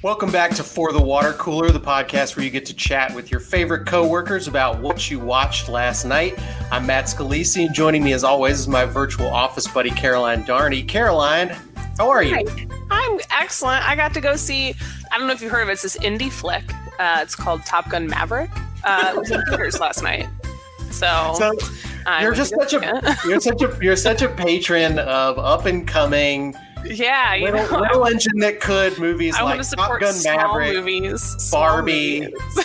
Welcome back to For the Water Cooler, the podcast where you get to chat with your favorite coworkers about what you watched last night. I'm Matt Scalisi, and joining me as always is my virtual office buddy Caroline Darney. Caroline, how are you? I'm excellent. I got to go see. I don't know if you heard of it. It's this indie flick. Uh, it's called Top Gun Maverick. Uh, it was in theaters last night. So, So you're just such a you're such a you're such a patron of up and coming yeah, you little, know, little engine that could movies I like want to Top support Gun small Maverick, movies. Barbie. movies.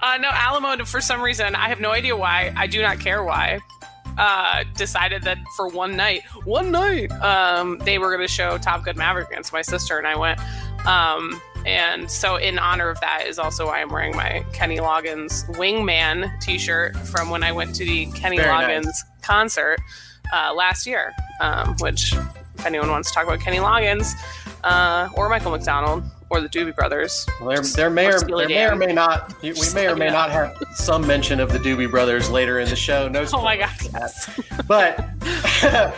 uh, no, Alamo. For some reason, I have no idea why. I do not care why. Uh, decided that for one night, one night, um, they were going to show Top Gun Maverick against my sister, and I went. Um, and so, in honor of that, is also why I'm wearing my Kenny Loggins Wingman T-shirt from when I went to the Kenny Very Loggins nice. concert uh, last year. Um, which, if anyone wants to talk about Kenny Loggins uh, or Michael McDonald or the Doobie Brothers, Well, there, there may or, there may or may not we may or may not have some mention of the Doobie Brothers later in the show. No, Oh my god! spoilers. But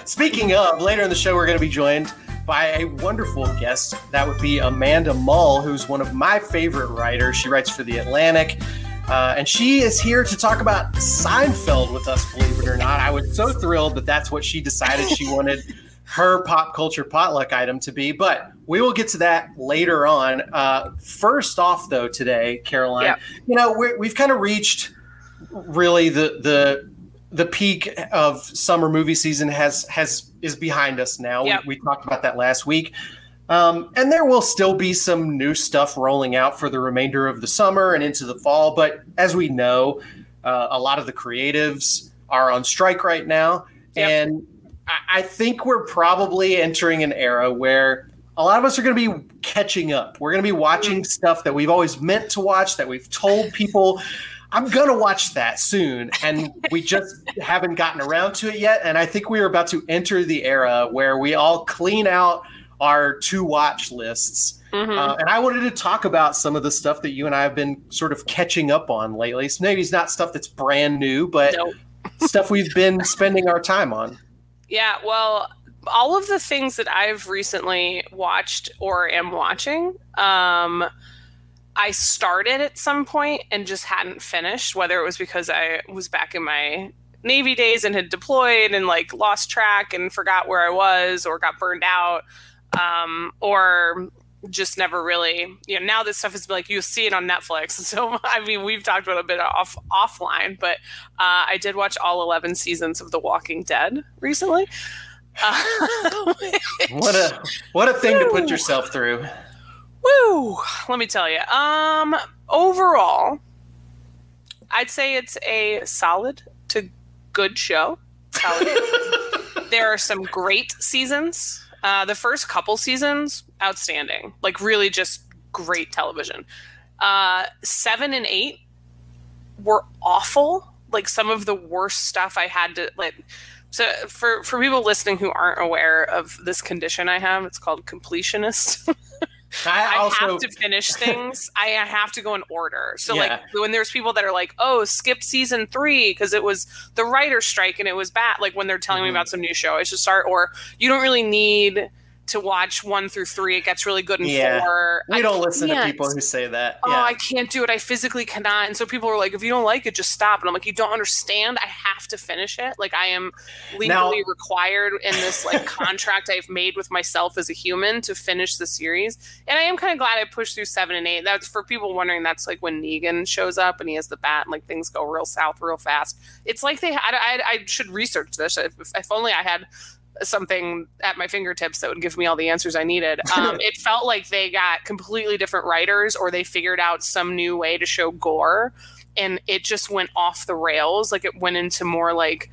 speaking of, later in the show, we're going to be joined by a wonderful guest. That would be Amanda Mull, who's one of my favorite writers. She writes for The Atlantic. Uh, and she is here to talk about Seinfeld with us, believe it or not. I was so thrilled that that's what she decided she wanted her pop culture potluck item to be. But we will get to that later on. Uh, first off, though, today, Caroline, Yeah. you know, we're, we've kind of reached really the the the peak of summer movie season has has is behind us now. Yep. We, we talked about that last week. Um, and there will still be some new stuff rolling out for the remainder of the summer and into the fall. But as we know, uh, a lot of the creatives are on strike right now. Yep. And I, think we're probably entering an era where a lot of us are going to be catching up. We're going to be watching stuff that we've always meant to watch, that we've told people. I'm going to watch that soon. And we just haven't gotten around to it yet. And I think we are about to enter the era where we all clean out our to watch lists. Mhm. Uh, and I wanted to talk about some of the stuff that you and I have been sort of catching up on lately. So maybe it's not stuff that's brand new, but Nope. stuff we've been spending our time on. Yeah, well, all of the things that I've recently watched or am watching, um, I started at some point and just hadn't finished, whether it was because I was back in my Navy days and had deployed and like lost track and forgot where I was or got burned out, um, or just never really, you know, now this stuff is like you see it on Netflix. So, I mean, we've talked about it a bit off offline, but uh, I did watch all 11 seasons of The Walking Dead recently. Uh, What a what a thing to put yourself through. Woo! Let me tell you. Um, overall, I'd say it's a solid to good show. Solid. there are some great seasons. Uh, the first couple seasons, outstanding. Like really, just great television. Uh, seven and eight were awful. Like some of the worst stuff I had to like. So for for people listening who aren't aware of this condition I have, it's called completionist. I I have to finish things. I have to go in order. So Yeah. like when there's people that are like, "Oh, skip season 3 because it was the writer's strike and it was bad." Like when they're telling Mhm. me about some new show, I should start or you don't really need to watch 1 through 3. It gets really good in Yeah. 4. we I don't listen to people who say that. Oh. I can't do it. I physically cannot. And so people are like, if you don't like it, just stop. And I'm like, you don't understand. I have to finish it. Like I am legally Now- required in this like contract I've made with myself as a human to finish the series. And I am kind of glad I pushed through seven and eight. That's for people wondering. That's like when Negan shows up and he has the bat and like things go real south real fast. It's like they. I, I, I should research this. If, if only I had something at my fingertips that would give me all the answers I needed. Um, it felt like they got completely different writers or they figured out some new way to show gore and it just went off the rails. Like it went into more like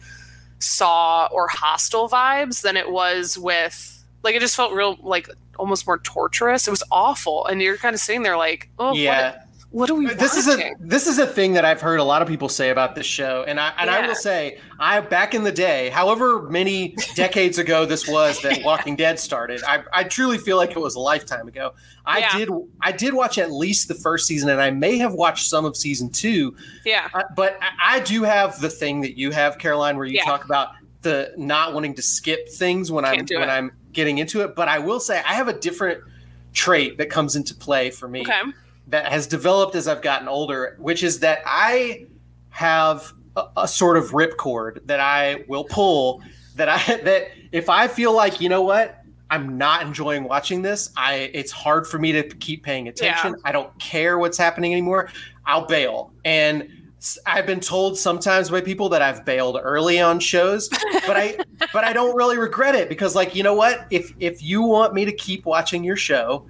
Saw or Hostel vibes than it was with Like it just felt real, like almost more torturous. It was awful, and you're kind of sitting there like, oh, yeah. What, what are we this is a this is a thing that I've heard a lot of people say about this show, and I and I will say, I back in the day, however many decades ago this was that Walking Dead started, I, I truly feel like it was a lifetime ago. I Yeah. did I did watch at least the first season, and I may have watched some of season two, yeah, uh, but I, I do have the thing that you have, Caroline, where you Yeah. talk about the not wanting to skip things when I'm Can't do when it. I'm getting into it. But I will say I have a different trait that comes into play for me okay, that has developed as I've gotten older, which is that I have a, a sort of ripcord that I will pull. That I that if I feel like you know what I'm not enjoying watching this, I it's hard for me to keep paying attention. I don't care what's happening anymore. I'll bail and. I've been told sometimes by people that I've bailed early on shows, but I but I don't really regret it because like you know what if if you want me to keep watching your show,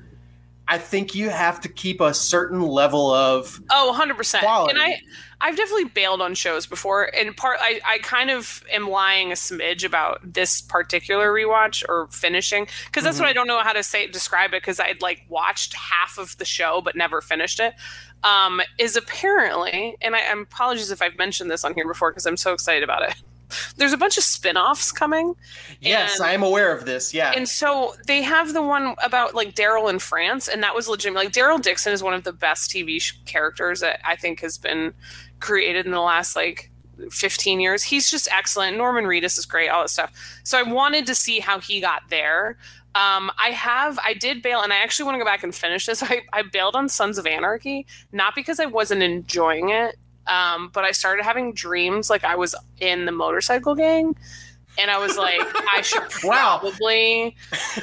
I think you have to keep a certain level of oh, 100 percent. Quality. And I, I've definitely bailed on shows before. And part, I, I kind of am lying a smidge about this particular rewatch or finishing because that's what I don't know how to say describe it because I'd like watched half of the show but never finished it. Um, is apparently, and I, I'm apologies if I've mentioned this on here before because I'm so excited about it. There's a bunch of spin-offs coming. yes, And- I am aware of this. Yeah, And so they have the one about like Daryl in France, and that was legitimate. Like Daryl Dixon is one of the best TV sh- characters that I think has been created in the last like 15 years. He's just excellent. Norman Reedus is great, all that stuff. So I wanted to see how he got there. Um, I have, I did bail, and I actually want to go back and finish this. I, I bailed on Sons of Anarchy, not because I wasn't enjoying it, um, but I started having dreams like I was in the motorcycle gang. And I was like, I should probably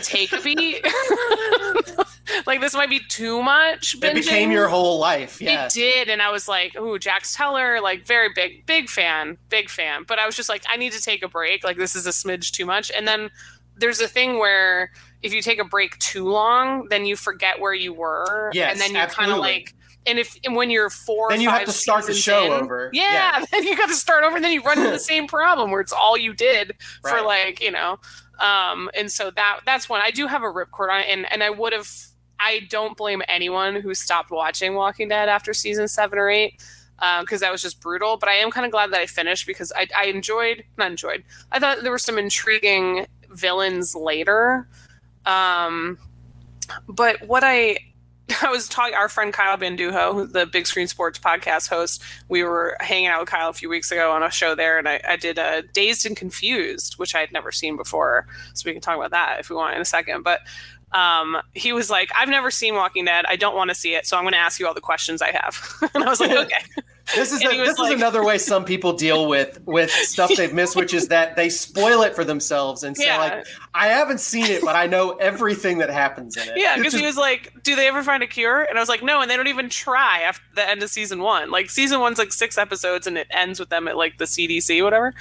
take a beat. like this might be too much. that became your whole life. Yeah, It did, and I was like, "Ooh, Jax Teller, like very big, big fan, big fan." But I was just like, "I need to take a break. Like this is a smidge too much." And then there's a thing where if you take a break too long, then you forget where you were, Yes, and then you kind of like. And if and when you're four, Then you have to start the show in, over. Yeah, Yeah. then you got to start over, and then you run into the same problem where it's all you did for like you know. Um, and so that that's one I do have a ripcord on it, and and I would have. I don't blame anyone who stopped watching Walking Dead after season seven or eight because that was just brutal. But I am kind of glad that I finished because I, I enjoyed, not enjoyed, I thought there were some intriguing villains later. Um, but what I, I was talking, our friend Kyle Banduho, the Big Screen Sports podcast host, we were hanging out with Kyle a few weeks ago on a show there, and I, I did a Dazed and Confused, which I had never seen before. So we can talk about that if we want in a second. But um, he was like, I've never seen Walking Dead. I don't want to see it. So I'm going to ask you all the questions I have. and I was like, okay. this is a, this like- is another way some people deal with with stuff they've missed, which is that they spoil it for themselves and say Yeah. like, "I haven't seen it, but I know everything that happens in it." Yeah, because he was like, "Do they ever find a cure?" And I was like, "No," and they don't even try after the end of season one. Like season one's like six episodes, and it ends with them at like the CDC, whatever.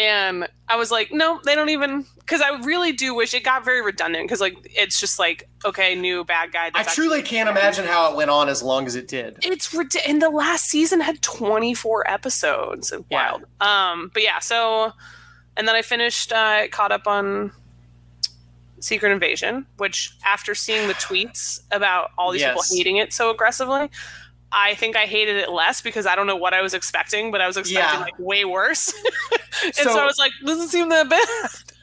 And I was like, "No, they don't even." Because I really do wish it got very redundant. Because like it's just like, okay, new bad guy. I truly can't imagine how it went on as long as it did. It's rid- and the last season had 24 episodes. Yeah. Wild. Um, but yeah, so and then I finished uh caught up on Secret Invasion, which after seeing the tweets about all these Yes. people hating it so aggressively, I think I hated it less because I don't know what I was expecting, but I was expecting Yeah. like way worse. and so, So- I was like, doesn't seem that bad.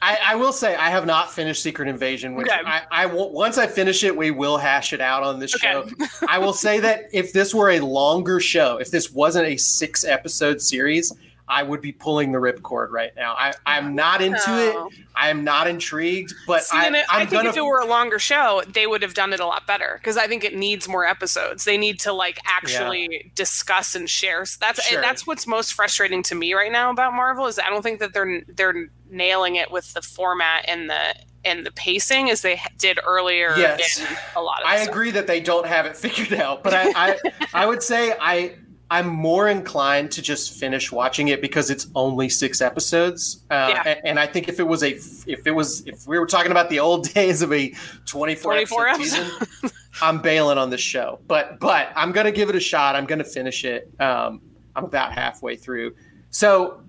I, I will say I have not finished Secret Invasion, which Okay. I, I will, once I finish it, we will hash it out on this Okay. show. I will say that if this were a longer show, if this wasn't a six episode series, I would be pulling the ripcord right now. I, I'm not into it. Oh. I am not intrigued, but See, I, it- I, think gonna. if it were a longer show, they would have done it a lot better because I think it needs more episodes. They need to like actually discuss and share. So that's Sure. that's what's most frustrating to me right now about Marvel is I don't think that they're they're nailing it with the format and the and the pacing as they did earlier Yes. in a lot of. I stuff. agree that they don't have it figured out, but I, I, I would say I, I'm more inclined to just finish watching it because it's only six episodes. Uh, Yeah. and, and I think if it was a, if it was, if we were talking about the old days of a 24, 24 episode season, I'm bailing on this show. But, but I'm gonna give it a shot. I'm gonna finish it. Um, I'm about halfway through. So,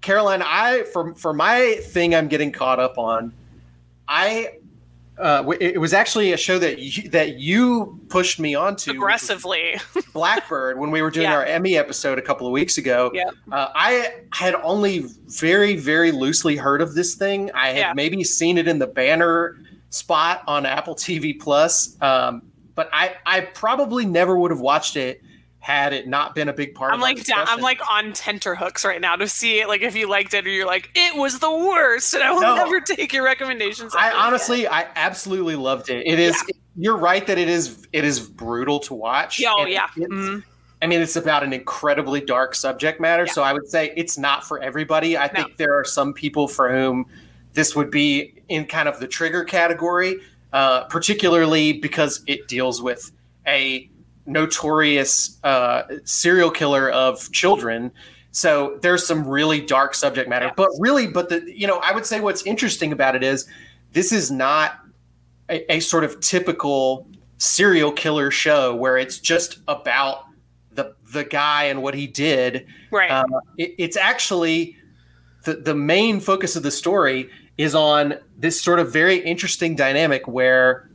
Caroline, I for for my thing, I'm getting caught up on. I uh, it was actually a show that you, that you pushed me onto Aggressively. Blackbird when we were doing Yeah. our Emmy episode a couple of weeks ago. Yeah. Uh, I had only very, very loosely heard of this thing. I had Yeah. maybe seen it in the banner spot on Apple TV Plus, um, but I, I probably never would have watched it had it not been a big part I'm of like down, I'm like on tenterhooks right now to see it. Like if you liked it or you're like it was the worst, and I will No. never take your recommendations. I ever again. honestly, I absolutely loved it. It is. You're right that it is. It is brutal to watch. Yeah, oh yeah. Mhm. I mean, it's about an incredibly dark subject matter. Yeah. So I would say it's not for everybody. I No. think there are some people for whom this would be in kind of the trigger category, uh, particularly because it deals with a notorious uh, serial killer of children. So there's some really dark subject matter. Yeah. But really, but the you know, I would say what's interesting about it is this is not a, a sort of typical serial killer show where it's just about the the guy and what he did. Right. Uh, it, it's actually the the main focus of the story is on this sort of very interesting dynamic where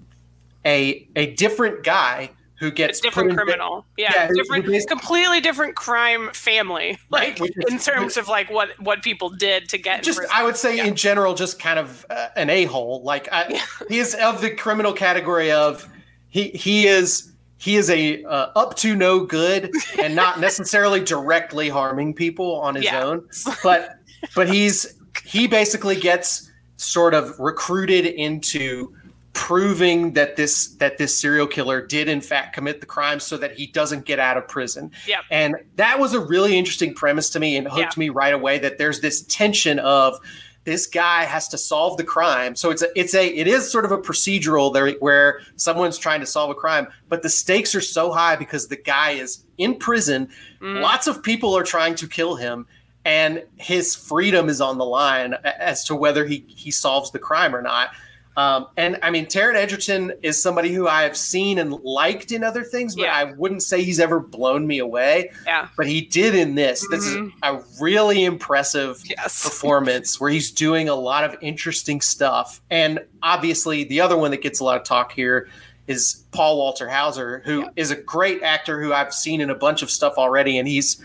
a a different guy who a gets different put in- criminal. Yeah. Yeah, who- who different, completely different crime family. Like which is- in terms of like what what people did to get just. I would say Yeah. in general, just kind of uh, an a hole. Like I, he is of the criminal category of he he is he is a uh, up to no good and not necessarily directly harming people on his Yeah. own, but but he's he basically gets sort of recruited into proving that this that this serial killer did in fact commit the crime so that he doesn't get out of prison. Yep. and that was a really interesting premise to me and hooked me right away that there's this tension of this guy has to solve the crime. So it's a it's a it is sort of a procedural there where someone's trying to solve a crime but the stakes are so high because the guy is in prison. Mm. lots of people are trying to kill him and his freedom is on the line as to whether he he solves the crime or not um, and I mean, Taron Egerton is somebody who I have seen and liked in other things, but Yeah. I wouldn't say he's ever blown me away. Yeah. But he did in this. This is Mhm. a really impressive Yes. performance where he's doing a lot of interesting stuff. And obviously, the other one that gets a lot of talk here is Paul Walter Hauser, who is Yeah. a great actor who I've seen in a bunch of stuff already, and he's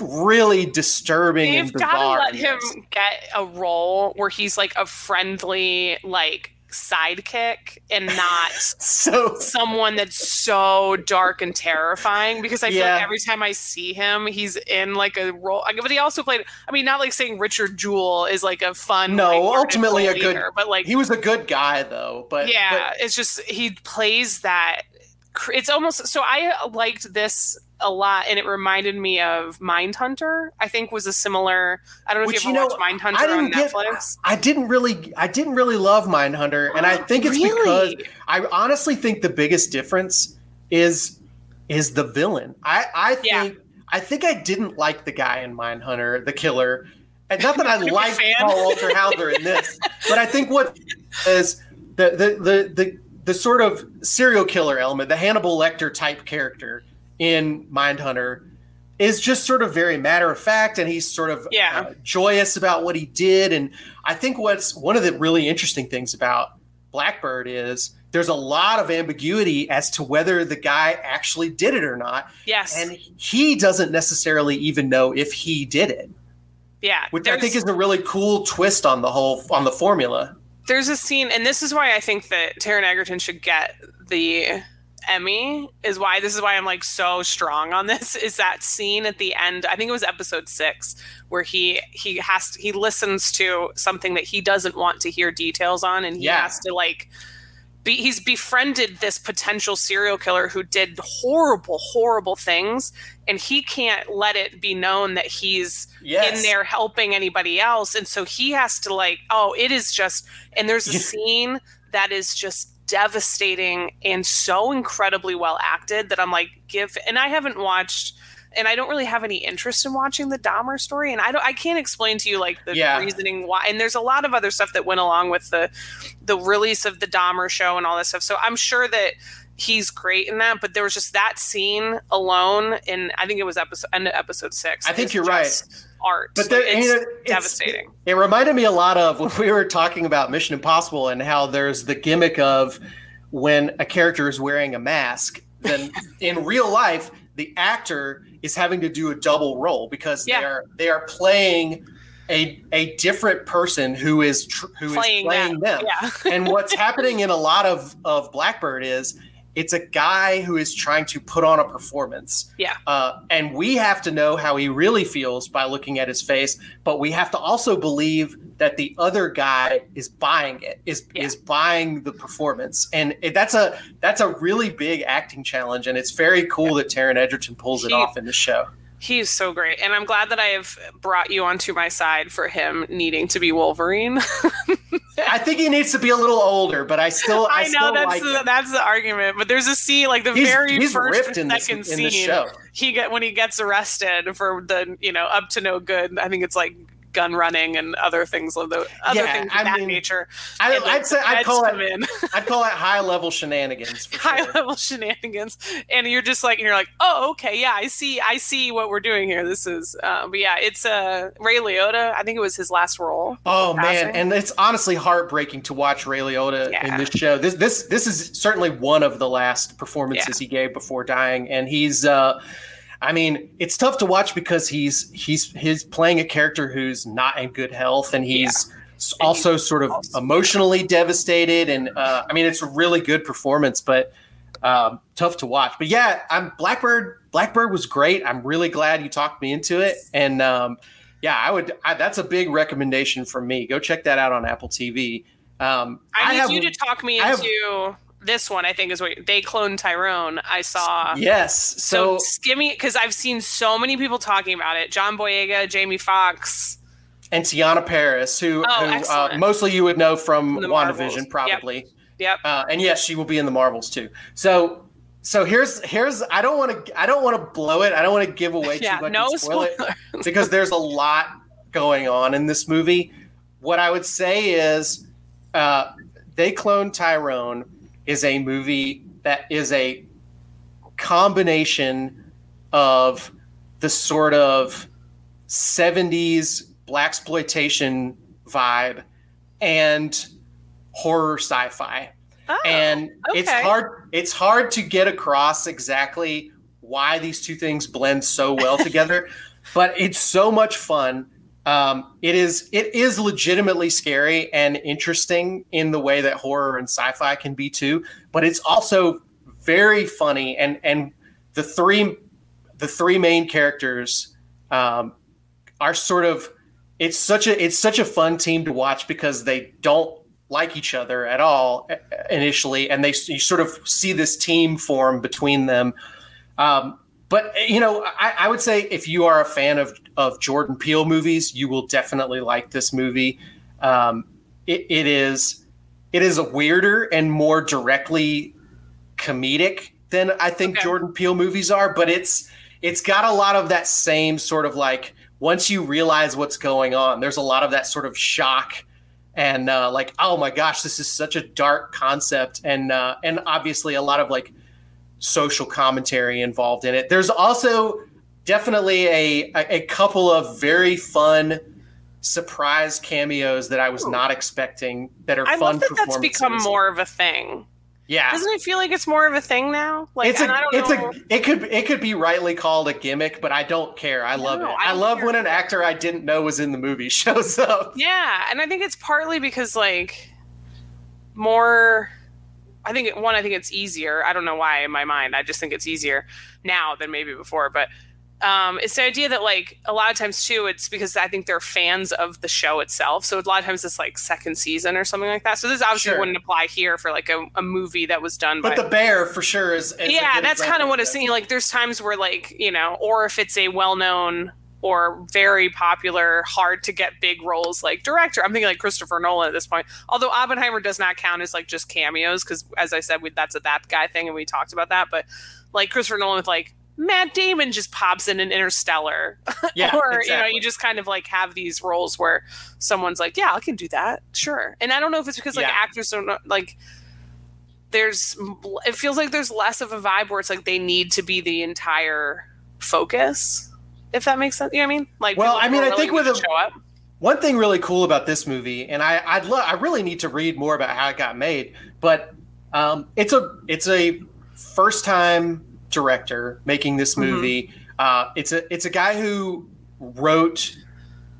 really disturbing You've and got to let him get a role where he's like a friendly, like sidekick and not So someone that's so dark and terrifying because I feel Yeah. like every time I see him, he's in like a role. like, But he also played. I mean, not like saying Richard Jewell is like a fun. No, like, ultimately a role good- but like he was a good guy, though. But yeah, but- it's just he plays that. It's almost so. I liked this a lot, and it reminded me of Mindhunter. I think was a similar. I don't know Which, if you you ever know, watched I Mindhunter on didn't get- Netflix. I didn't really I didn't really love Mindhunter, and I think it's because I honestly think the biggest difference is is the villain. I I think Yeah. I think I didn't like the guy in Mindhunter, the killer. And not that I like. Paul Walter Hauser in this, but I think what is the the the the the sort of serial killer element, the Hannibal Lecter type character in Mindhunter is just sort of very matter of fact and he's sort of Yeah. uh, joyous about what he did. And I think what's one of the really interesting things about Blackbird is there's a lot of ambiguity as to whether the guy actually did it or not. Yes, and he doesn't necessarily even know if he did it. Yeah. which I think is a really cool twist on the whole on the formula. There's a scene, and this is why I think that Taron Egerton should get the Emmy. Is why this is why I'm like so strong on this. Is that scene at the end? I think it was episode six where he he has to, he listens to something that he doesn't want to hear details on, and he Yeah. has to like. Be, he's befriended this potential serial killer who did horrible, horrible things, and he can't let it be known that he's yes in there helping anybody else and so he has to like oh it is just and there's a scene that is just devastating and so incredibly well acted that I'm like give and I haven't watched and I don't really have any interest in watching the Dahmer story and I don't I can't explain to you like the Yeah. reasoning why and there's a lot of other stuff that went along with the the release of the Dahmer show and all this stuff so I'm sure that he's great in that. But there was just that scene alone, in I think it was episode end of episode six. I think you're right. Art, But there, it's you know, it's- devastating. It, reminded me a lot of when we were talking about Mission Impossible and how there's the gimmick of when a character is wearing a mask, then in real life the actor is having to do a double role because Yeah. they are they are playing a a different person who is tr- who is playing, playing that. them. Yeah. and what's happening in a lot of of Blackbird is it's a guy who is trying to put on a performance. Yeah. Uh, and we have to know how he really feels by looking at his face, but we have to also believe that the other guy is buying it, is Yeah. is buying the performance, and it, that's a that's a really big acting challenge, and it's very cool that Taron Egerton pulls it off in the show. He's so great. And I'm glad that I have brought you onto my side for him needing to be Wolverine. I think he needs to be a little older, but I still I, I know still that's like the, him. that's the argument, but there's a scene like the He's, very he's first ripped or in this, second in scene. He get when he gets arrested for the you know up to no good. I think it's like gun running and other things of the other Yeah, things of I that mean, nature. I, I'd say I'd call it in. I'd call it high level shenanigans. High sure. level shenanigans and you're just like you're like oh okay yeah i see i see what we're doing here this is uh, but yeah it's uh ray liotta i think it was his last role Oh man, and it's honestly heartbreaking to watch Ray Liotta in this show. This this this is certainly one of the last performances he gave before dying, and he's. uh I mean, it's tough to watch because he's he's he's playing a character who's not in good health, and he's s- And also sort of also- emotionally devastated. And uh, I mean, it's a really good performance, but um, tough to watch. But yeah, I'm Blackbird. Blackbird was great. I'm really glad you talked me into it, and um, yeah, I would. I, that's a big recommendation from me. Go check that out on Apple TV. Um, i, need have- you to talk me I into this one i think is what they cloned tyrone i saw yes. so, So, give me because i've seen so many people talking about it john boyega jamie Foxx, and Teyonah Parris, who, Oh, who uh, mostly you would know from the Marvels. WandaVision, Yep. probably. yep Uh, and yes, she will be in the Marvels too. So, so here's here's I don't want to I don't want to blow it. I don't want to give away yeah too much no spoil it. spoiler because there's a lot going on in this movie. What I would say is, uh, They Cloned Tyrone is a movie that is a combination of the sort of 70s blaxploitation vibe and horror sci-fi. Oh, and it's hard it's hard to get across exactly why these two things blend so well together but it's so much fun um, it is it is legitimately scary and interesting in the way that horror and sci-fi can be too but it's also very funny and and the three the three main characters um, are sort of it's such a it's such a fun team to watch because they don't like each other at all uh, initially, and they you sort of see this team form between them. Um, but you know, I, I would say if you are a fan of of Jordan Peele movies, you will definitely like this movie. Um, it, it is it is a weirder and more directly comedic than I think Okay. Jordan Peele movies are, but it's it's got a lot of that same sort of like once you realize what's going on, there's a lot of that sort of shock and uh, like oh my gosh, this is such a dark concept, and uh, and obviously a lot of like social commentary involved in it. There's also definitely a a, couple of very fun surprise cameos that I was not expecting that are I fun love that that's become more of a thing. yeah Doesn't it feel like it's more of a thing now? Like, it's a, I don't it's know. a, it could, it could be rightly called a gimmick, but I don't care. I love it. I I, love when an actor I didn't know was in the movie shows up. Yeah, and I think it's partly because like more. I think one. I think it's easier. I don't know why in my mind. I just think it's easier now than maybe before. But um, it's the idea that like a lot of times too, it's because I think they're fans of the show itself. So a lot of times it's like second season or something like that. So this obviously Sure. wouldn't apply here for like a, a movie that was done But by the bear for sure is. is yeah that's kind of what it's that. saying like there's times where like you know or if it's a well-known or very popular hard to get big roles like director i'm thinking like christopher nolan at this point although oppenheimer does not count as like just cameos because as i said we, that's a that guy thing and we talked about that but like christopher nolan with like matt damon just pops in an interstellar Yeah, or you know you just kind of like have these roles where someone's like yeah i can do that sure and i don't know if it's because like Yeah. actors don't like there's it feels like there's less of a vibe where it's like they need to be the entire focus. If that makes sense, you know what I mean? Like, Well, I mean, are I really think with a- show up. One thing really cool about this movie, and I I'd love I really need to read more about how it got made, but um, it's a it's a first time director making this Mhm. movie. Uh, it's a it's a guy who wrote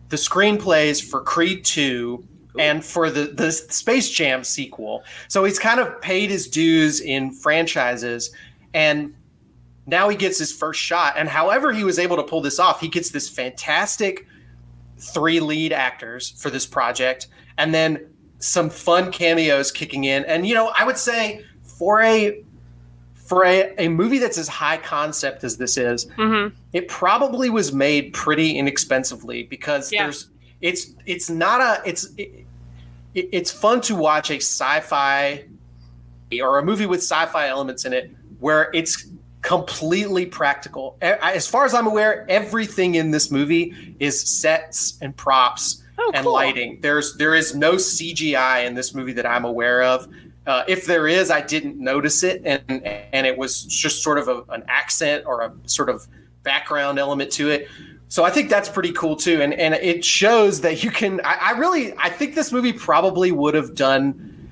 the screenplays for Creed two and for the the Space Jam sequel. So he's kind of paid his dues in franchises, and now he gets his first shot. And however he was able to pull this off, he gets this fantastic three lead actors for this project, and then some fun cameos kicking in. And you know, I would say for a for a, a movie that's as high concept as this is, Mhm. it probably was made pretty inexpensively because Yeah. there's it's it's not a it's it, it- it's fun to watch a sci-fi or a movie with sci-fi elements in it where it's completely practical. As far as I'm aware, everything in this movie is sets and props Oh, and cool. lighting. There's there is no CGI in this movie that I'm aware of. Uh, if there is, I didn't notice it, and and it was just sort of a, an accent or a sort of background element to it. So I think that's pretty cool too, and and it shows that you can. I, I really I think this movie probably would have done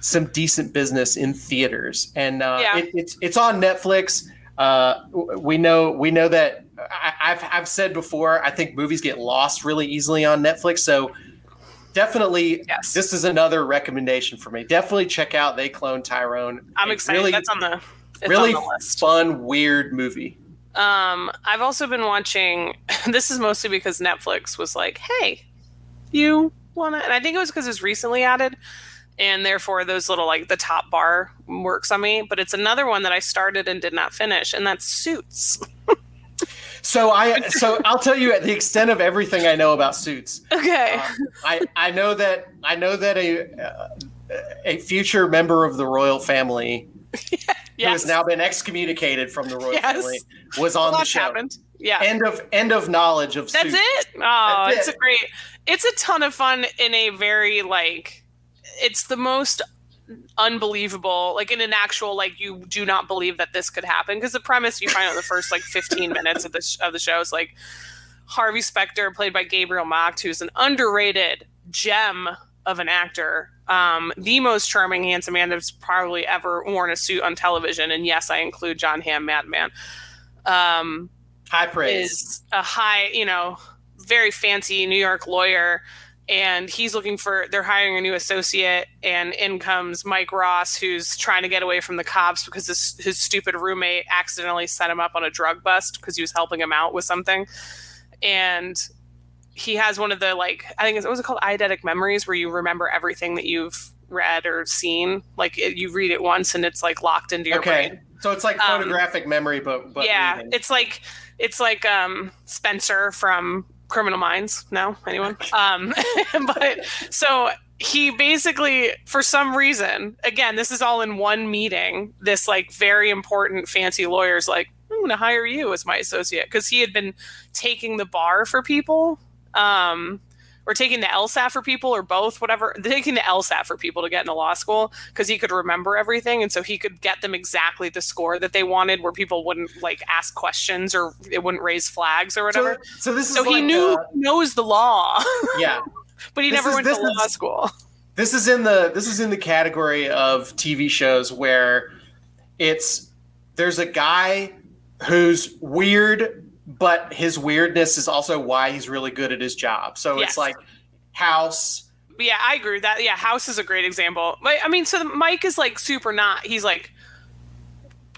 some decent business in theaters, and uh, Yeah. it, it's it's on Netflix. Uh, we know we know that I, I've I've said before. I think movies get lost really easily on Netflix, so definitely Yes. this is another recommendation for me. Definitely check out They Cloned Tyrone. I'm A excited. Really, That's on the it's really on the fun, weird movie. Um, I've also been watching. This is mostly because Netflix was like, "Hey, you wanna?" And I think it was because it's recently added, and therefore those little like the top bar works on me. But it's another one that I started and did not finish, and that's Suits. So I so I'll tell you the extent of everything I know about Suits. Okay. Uh, I I know that I know that a uh, a future member of the royal family who has now been excommunicated from the royal Yes. family was on the show. happened. Yeah. End of end of knowledge of That's Suits. it. Oh, That's it's it. a great. It's a ton of fun in a very like. It's the most unbelievable, like in an actual like you do not believe that this could happen because the premise you find out in the first like 15 minutes of the sh- of the show is like Harvey Specter, played by Gabriel Macht, who's an underrated gem of an actor. Um, the most charming, handsome man that's probably ever worn a suit on television. And yes, I include Jon Hamm, Mad Men. Um, High praise. is a high, you know, very fancy New York lawyer. And he's looking for, they're hiring a new associate. And in comes Mike Ross, who's trying to get away from the cops because his, his stupid roommate accidentally set him up on a drug bust because he was helping him out with something. And he has one of the, like, I think, it was it called? Eidetic memories, where you remember everything that you've read or seen. Like, it, you read it once and it's like locked into your brain Okay. So it's like Um, photographic memory, but, but yeah, reading. it's like it's like um Spencer from Criminal Minds. No, anyone? Um, but so he basically, for some reason, again, this is all in one meeting. This like very important fancy lawyer's like, I'm going to hire you as my associate because he had been taking the bar for people. Um, or taking the LSAT for people, or both, whatever. Taking the LSAT for people to get into law school because he could remember everything, and so he could get them exactly the score that they wanted, where people wouldn't like ask questions or it wouldn't raise flags or whatever. So, so this is So, he knew uh, knows the law, yeah. but he This never is- went to this law school. this is in the this is in the category of TV shows where it's there's a guy who's weird, but his weirdness is also why he's really good at his job. So Yes. it's like House. Yeah, I agree with that. Yeah, House is a great example. But I mean, so Mike is like super not. He's like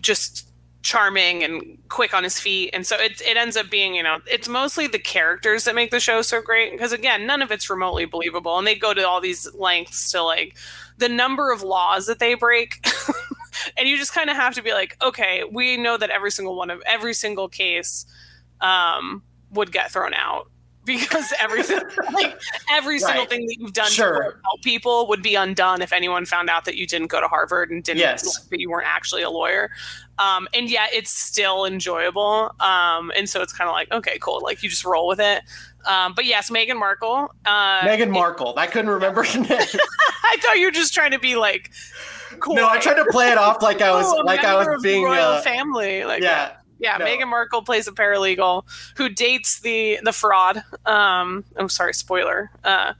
just charming and quick on his feet, and so it it ends up being you know it's mostly the characters that make the show so great because again none of it's remotely believable, and they go to all these lengths to like the number of laws that they break. and you just kind of have to be like, okay, we know that every single one of every single case um, would get thrown out because everything, like every single thing that you've done Sure. to help people would be undone if anyone found out that you didn't go to Harvard and didn't, Yes. That you weren't actually a lawyer. Um, and yet it's still enjoyable. Um, and so it's kind of like, okay, cool. Like you just roll with it. Um, but yes, Meghan Markle. Uh, Meghan Markle. I couldn't remember her name. I thought you were just trying to be like cool. No, I tried to play it off like I was Oh, a like I was being royal uh, family. Like yeah. Yeah, No. Meghan Markle plays a paralegal who dates the the fraud. Um, I'm sorry, spoiler. Uh,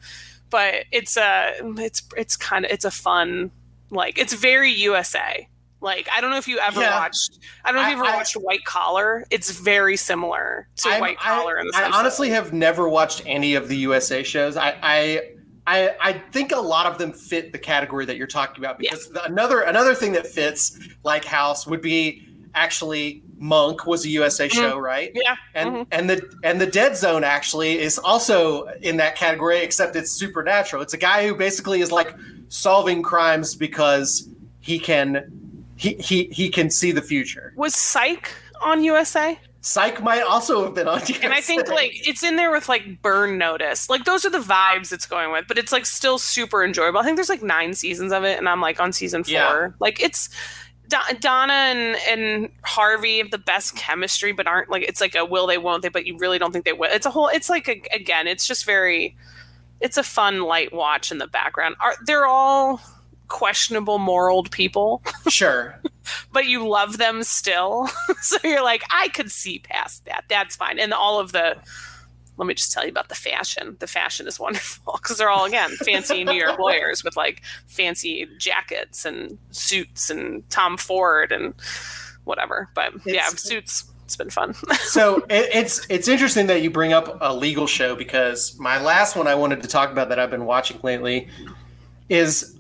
but it's a it's it's kind of it's a fun like it's very USA. Like I don't know if you ever Yeah. watched. I don't know if you ever I- watched White Collar. It's very similar to I'm- White Collar in the I, I honestly have never watched any of the USA shows. I, I I I think a lot of them fit the category that you're talking about because the, another another thing that fits like House would be actually Monk was a USA show, right? Mm-hmm. yeah, And mhm. and the and the Dead Zone actually is also in that category, except it's supernatural. It's a guy who basically is like solving crimes because he can he he he can see the future. was Psych on USA? Psych might also have been on. And I think like it's in there with like Burn Notice. Like those are the vibes it's going with, but it's like still super enjoyable. I think there's like nine seasons of it, and I'm like on season four. Yeah. Like it's Do- Donna and and Harvey have the best chemistry, but aren't like it's like a will they won't they, but you really don't think they will. It's a whole. It's like a, again, it's just very. It's a fun light watch in the background. Are they're all questionable moral people, sure. but you love them still. so you're like, I could see past that. That's fine. And all of the, let me just tell you about the fashion. The fashion is wonderful because they're all, again, fancy New York lawyers with like fancy jackets and suits and Tom Ford and whatever. But yeah, suits. It's been fun. so it, it's it's interesting that you bring up a legal show because my last one I wanted to talk about that I've been watching lately is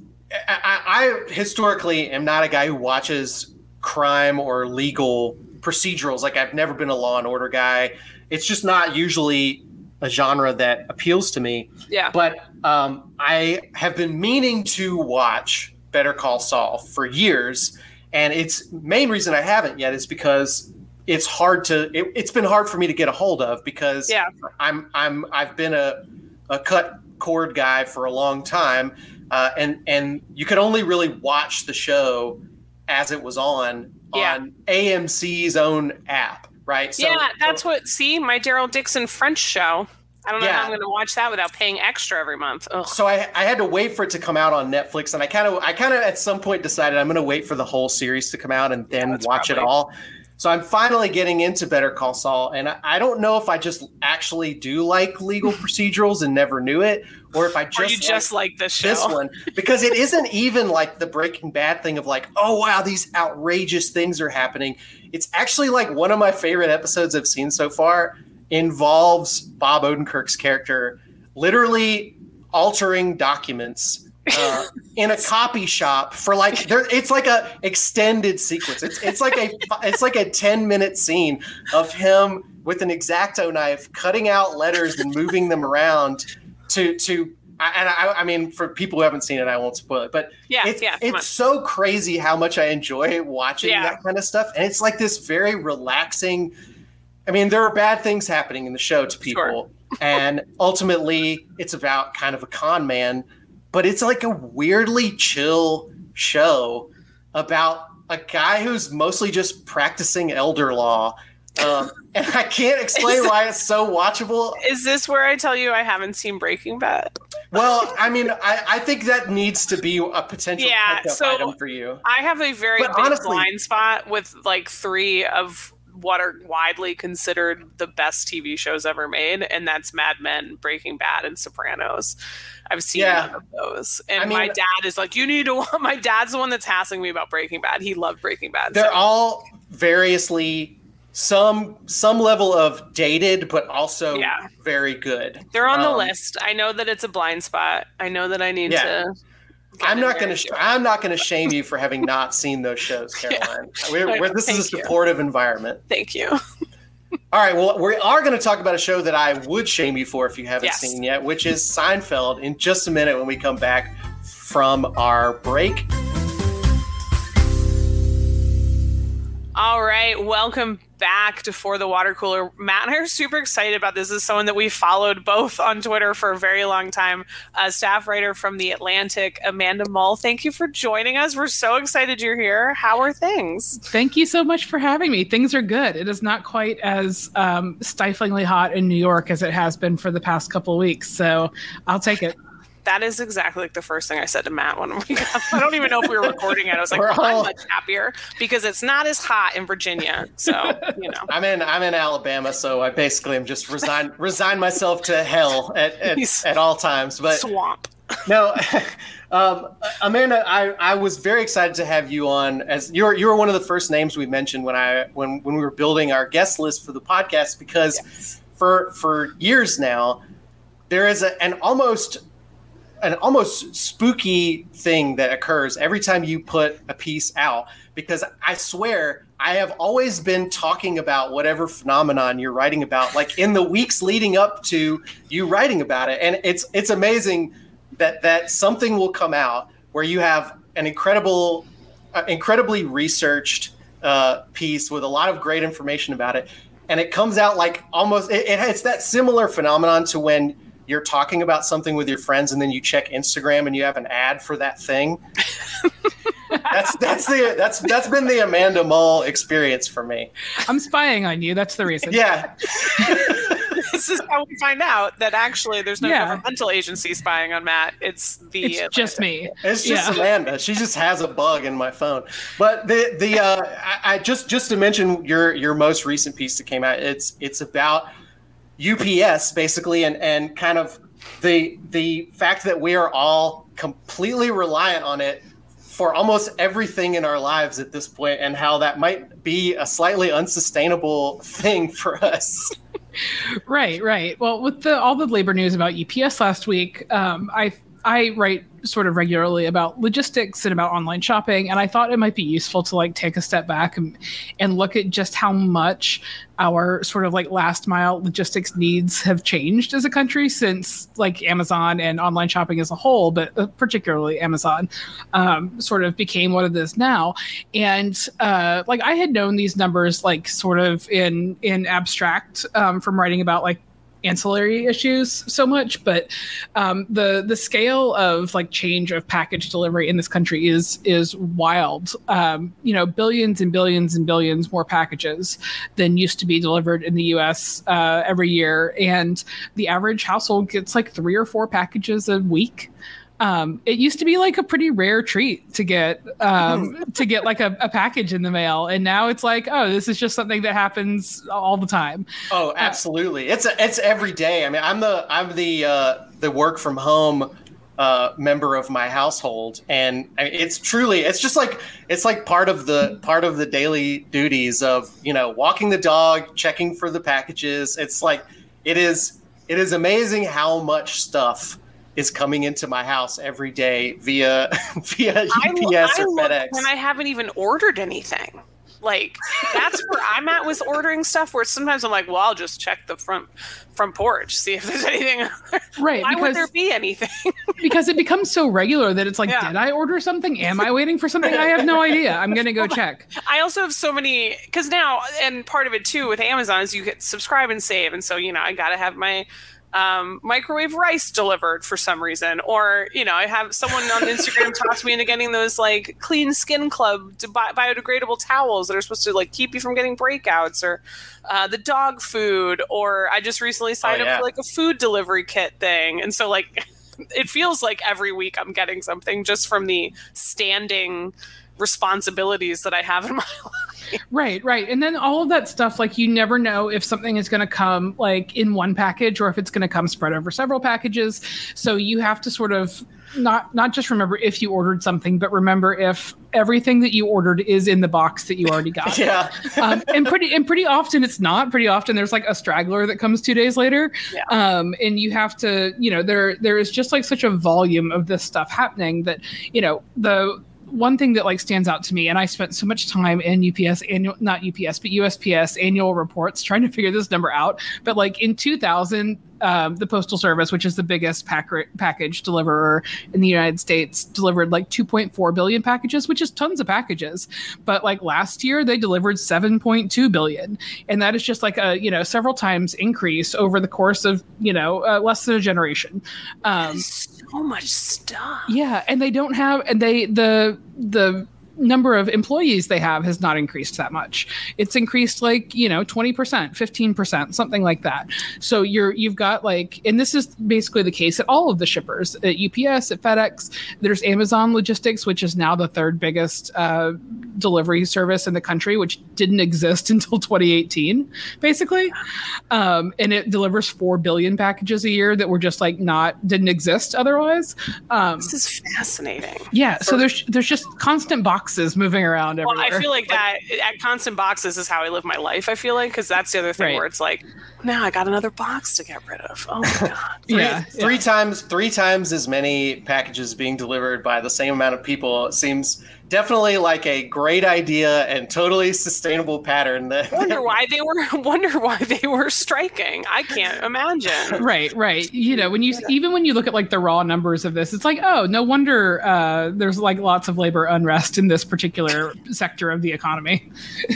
I, I I historically am not a guy who watches crime or legal procedurals. Like I've never been a Law and Order guy. It's just not usually a genre that appeals to me. yeah. But um, I have been meaning to watch Better Call Saul for years, and its main reason I haven't yet is because it's hard to. It, it's been hard for me to get a hold of because Yeah. I'm I'm I've been a a cut cord guy for a long time, uh, and and you could only really watch the show as it was on Yeah. on AMC's own app, right? So- yeah, that's so- what, see, my Daryl Dixon French show. I don't know Yeah. how I'm going to watch that without paying extra every month. Ugh. so I, I had to wait for it to come out on Netflix, and I kind of I kind of at some point decided I'm going to wait for the whole series to come out and then that's watch it all. So I'm finally getting into Better Call Saul, and I, I don't know if I just actually do like legal procedurals and never knew it, or if I just Or you just like this show. this one because it isn't even like the Breaking Bad thing of like, oh wow, these outrageous things are happening. It's actually like one of my favorite episodes I've seen so far involves Bob Odenkirk's character literally altering documents uh, in a copy shop for like there it's like a extended sequence. It's it's like a it's like a 10 minute scene of him with an exacto knife cutting out letters and moving them around to to and I, I mean for people who haven't seen it i won't spoil it but Yeah, it's, yeah, it's so crazy how much i enjoy watching Yeah. that kind of stuff and it's like this very relaxing i mean there are bad things happening in the show to people and ultimately it's about kind of a con man but it's like a weirdly chill show about a guy who's mostly just practicing elder law um, and i can't explain why it's so watchable Is this where I tell you I haven't seen Breaking Bad? well i mean i, I think that needs to be a potential Yeah, pickup so- item for you I have a very But big honestly- blind spot with like three of what are widely considered the best TV shows ever made, and that's Mad Men, Breaking Bad, and Sopranos. I've seen Yeah. none of those, and I my dad is like, "You need to." wa-" My dad's the one that's hassling me about Breaking Bad. He loved Breaking Bad. they're so- all variously some some level of dated but also Yeah. very good They're on the Um, list. I know that it's a blind spot. I know that I need Yeah. to. I'm not going to. I'm not going to shame you for having not seen those shows, Caroline. We're, we're, know. this is a Thank you. supportive environment. Thank you. All right. Well, we are going to talk about a show that I would shame you for if you haven't Yes. seen yet, which is Seinfeld. In just a minute, when we come back from our break. All right, welcome back to For the Water Cooler. Matt and I are super excited about this. This is someone that we followed both on Twitter for a very long time. A staff writer from The Atlantic, Amanda Mull. Thank you for joining us. We're so excited you're here. How are things? Thank you so much for having me. Things are good. It is not quite as um, stiflingly hot in New York as it has been for the past couple weeks, so I'll take it. That is exactly like the first thing I said to Matt when we got. I don't even know if we were recording it. I was like, well, all- I'm much happier because it's not as hot in Virginia. So you know, I'm in I'm in Alabama, so I basically am just resign resign myself to hell at at, at all times. But swamp. no, um, Amanda, I, I was very excited to have you on. As you're you were one of the first names we mentioned when I when when we were building our guest list for the podcast because for for years now there is a, an almost an almost spooky thing that occurs every time you put a piece out because I swear I have always been talking about whatever phenomenon you're writing about like in the weeks leading up to you writing about it. And it's it's amazing that that something will come out where you have an incredible uh, incredibly researched uh, piece with a lot of great information about it. And it comes out like almost it, it, it's that similar phenomenon to when you're talking about something with your friends and then you check Instagram and you have an ad for that thing. that's that's the that's that's been the Amanda Mull experience for me. I'm spying on you. That's the reason. Yeah, this is how we find out that actually there's no Yeah. governmental agency spying on Matt. It's the It's just me. it's just Yeah. Amanda. She just has a bug in my phone. But the the uh, I, I just just to mention your your most recent piece that came out. It's it's about UPS basically, and and kind of the the fact that we are all completely reliant on it for almost everything in our lives at this point, and how that might be a slightly unsustainable thing for us. Right, right. Well, with the all the labor news about UPS last week, um, I I write sort of regularly about logistics and about online shopping, and I thought it might be useful to like take a step back and and look at just how much our sort of like last mile logistics needs have changed as a country since like Amazon and online shopping as a whole, but uh, particularly Amazon, um, sort of became what it is now. And uh, like I had known these numbers like sort of in in abstract um, from writing about like ancillary issues so much but um, the the scale of like change of package delivery in this country is is wild. Um, you know billions and billions and billions more packages than used to be delivered in the us uh, every year. And the average household gets like three or four packages a week um, it used to be like a pretty rare treat to get um, to get like a, a package in the mail, and now it's like, oh, this is just something that happens all the time. Oh, absolutely. It's a, it's every day. I mean, I'm the I'm the uh, the work from home uh, member of my household, and I- it's truly it's just like it's like part of the part of the daily duties of you know walking the dog, checking for the packages. It's like it is it is amazing how much stuff is coming into my house every day via via UPS I, I or look FedEx. when I haven't even ordered anything. Like that's where I'm at with ordering stuff. Where sometimes I'm like, well, I'll just check the front front porch, see if there's anything. Right, Why would there be anything? because it becomes so regular that it's like, Yeah. did I order something? Am I waiting for something? I have no idea. I'm gonna go check. I also have so many because now, and part of it too with Amazon is you get subscribe and save, and so you know I got to have my um, microwave rice delivered for some reason, or you know I have someone on Instagram talk me into getting those like Clean Skin Club bi- biodegradable towels that are supposed to like keep you from getting breakouts, or uh, the dog food, or I just recently signed yeah. up for like a food delivery kit thing, and so like. It feels like every week I'm getting something just from the standing responsibilities that I have in my life. Right, right. And then all of that stuff, like you never know if something is going to come like in one package or if it's going to come spread over several packages. So you have to sort of not not just remember if you ordered something, but remember if everything that you ordered is in the box that you already got. yeah. um, and pretty and pretty often it's not. Pretty often there's like a straggler that comes two days later, Yeah. um, and you have to, you know, there there is just like such a volume of this stuff happening that you know the one thing that like stands out to me, and I spent so much time in UPS annual, not UPS, but USPS annual reports trying to figure this number out. But like in 2000, um, the Postal Service, which is the biggest pack- package deliverer in the United States, delivered like 2.4 billion packages, which is tons of packages. But like last year, they delivered 7.2 billion, and that is just like a you know several times increase over the course of you know uh, less than a generation. Um, so much stuff. yeah, and they don't have and they the the number of employees they have has not increased that much. It's increased like, you know, 20%, 15%, something like that. So you're you've got like and this is basically the case at all of the shippers, at UPS, at FedEx, there's Amazon Logistics which is now the third biggest uh, delivery service in the country which didn't exist until 2018 basically. Um, and it delivers 4 billion packages a year that were just like not didn't exist otherwise. Um, This is fascinating. yeah, so there's there's just constant boxes moving around Well, everywhere. I feel like that at constant boxes is how I live my life. I feel like because that's the other thing Right. where it's like, now I got another box to get rid of. Oh my god. Three, yeah, three times three times as many packages being delivered by the same amount of people seems definitely like a great idea and totally sustainable pattern that Wonder why they were. Wonder why they were striking. I can't imagine. right right you know when you even when you look at like the raw numbers of this it's like oh no wonder uh, there's like lots of labor unrest in this particular sector of the economy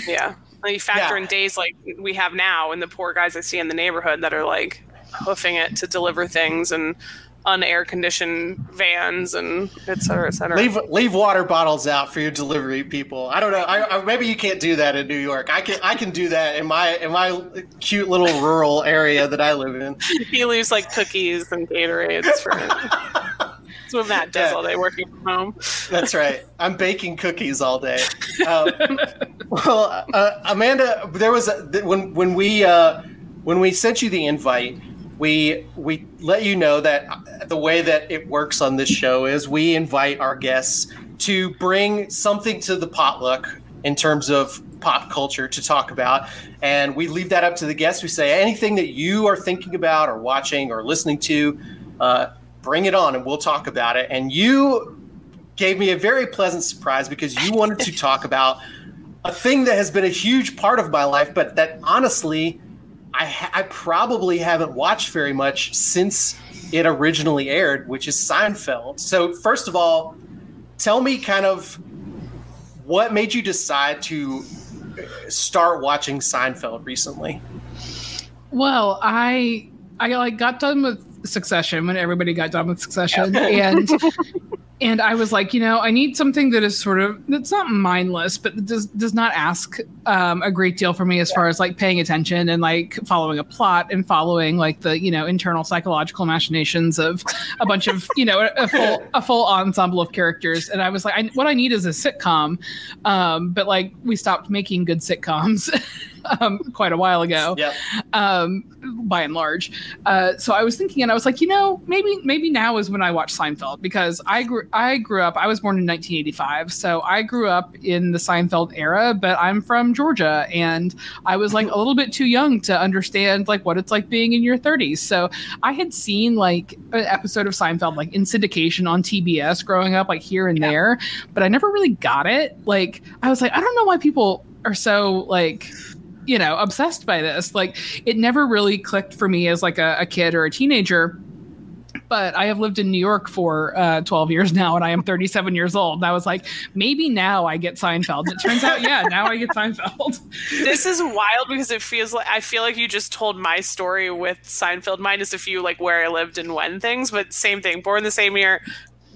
Yeah. And you factor Yeah. in days like we have now, and the poor guys I see in the neighborhood that are like hoofing it to deliver things and unair conditioned vans and et cetera, et cetera. leave leave water bottles out for your delivery people. I don't know. I, I, maybe you can't do that in New York. I can I can do that in my in my cute little rural area that I live in. he leaves like cookies and Gatorades for. That's what Matt does Yeah. all day working from home. That's right. I'm baking cookies all day. Um, well, uh, Amanda, there was a, th- when when we uh, when we sent you the invite, we we let you know that the way that it works on this show is we invite our guests to bring something to the potluck in terms of pop culture to talk about. And we leave that up to the guests. We say anything that you are thinking about or watching or listening to uh, bring it on and we'll talk about it. And you gave me a very pleasant surprise because you wanted to talk about a thing that has been a huge part of my life, but that honestly, I, ha- I probably haven't watched very much since it originally aired, which is Seinfeld. So, first of all, tell me kind of what made you decide to start watching Seinfeld recently. well i i like got done with succession when everybody got done with succession and and i was like you know i need something that is sort of that's not mindless but does does not ask um, a great deal for me as far as like paying attention and like following a plot and following like the you know internal psychological machinations of a bunch of you know a, a full a full ensemble of characters. And i was like I, what i need is a sitcom. Um, but like we stopped making good sitcoms um, quite a while ago Yep. um, by and large. Uh, so I was thinking, and I was like, you know, maybe maybe now is when I watch Seinfeld because I grew I grew up. I was born in 1985, so I grew up in the Seinfeld era. But I'm from Georgia, and I was like a little bit too young to understand like what it's like being in your 30s. So I had seen like an episode of Seinfeld like in syndication on TBS growing up, like here and there, but I never really got it. Like I was like, I don't know why people are so like you know obsessed by this. Like it never really clicked for me as like a, a kid or a teenager but i have lived in new york for uh, 12 years now and i am 37 years old. And i was like maybe now i get seinfeld. It turns out yeah now i get seinfeld. This is wild because it feels like I feel like you just told my story with Seinfeld, minus a few like where I lived and when things, but same thing. Born the same year,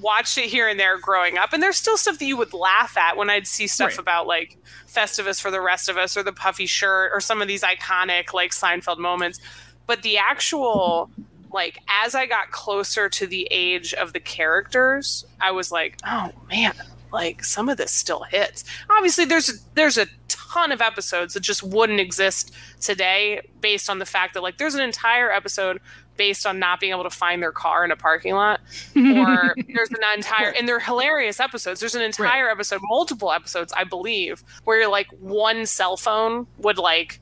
watched it here and there growing up, and there's still stuff that you would laugh at when I'd see stuff Right. about like Festivus for the rest of us or the puffy shirt or some of these iconic like Seinfeld moments. But the actual like as I got closer to the age of the characters, I was like, oh man, like some of this still hits. Obviously, there's there's a ton of episodes that just wouldn't exist today based on the fact that like there's an entire episode based on not being able to find their car in a parking lot or there's an entire and they're hilarious episodes there's an entire episode multiple episodes i believe where you're like one cell phone would like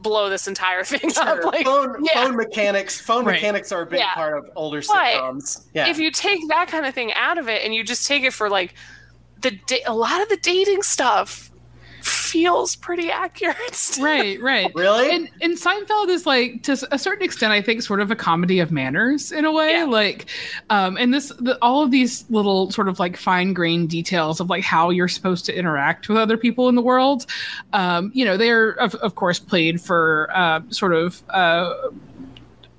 blow this entire thing up like phone, yeah. phone mechanics. Phone Right. mechanics are a big Yeah. part of older But sitcoms. Yeah. if you take that kind of thing out of it and you just take it for like the da- a lot of the dating stuff feels pretty accurate still. right right really? and and Seinfeld is like to a certain extent, I think, sort of a comedy of manners in a way. Yeah. Like, um, and this the, all of these little sort of like fine grained details of like how you're supposed to interact with other people in the world. Um, you know, they're of, of course played for uh, sort of uh,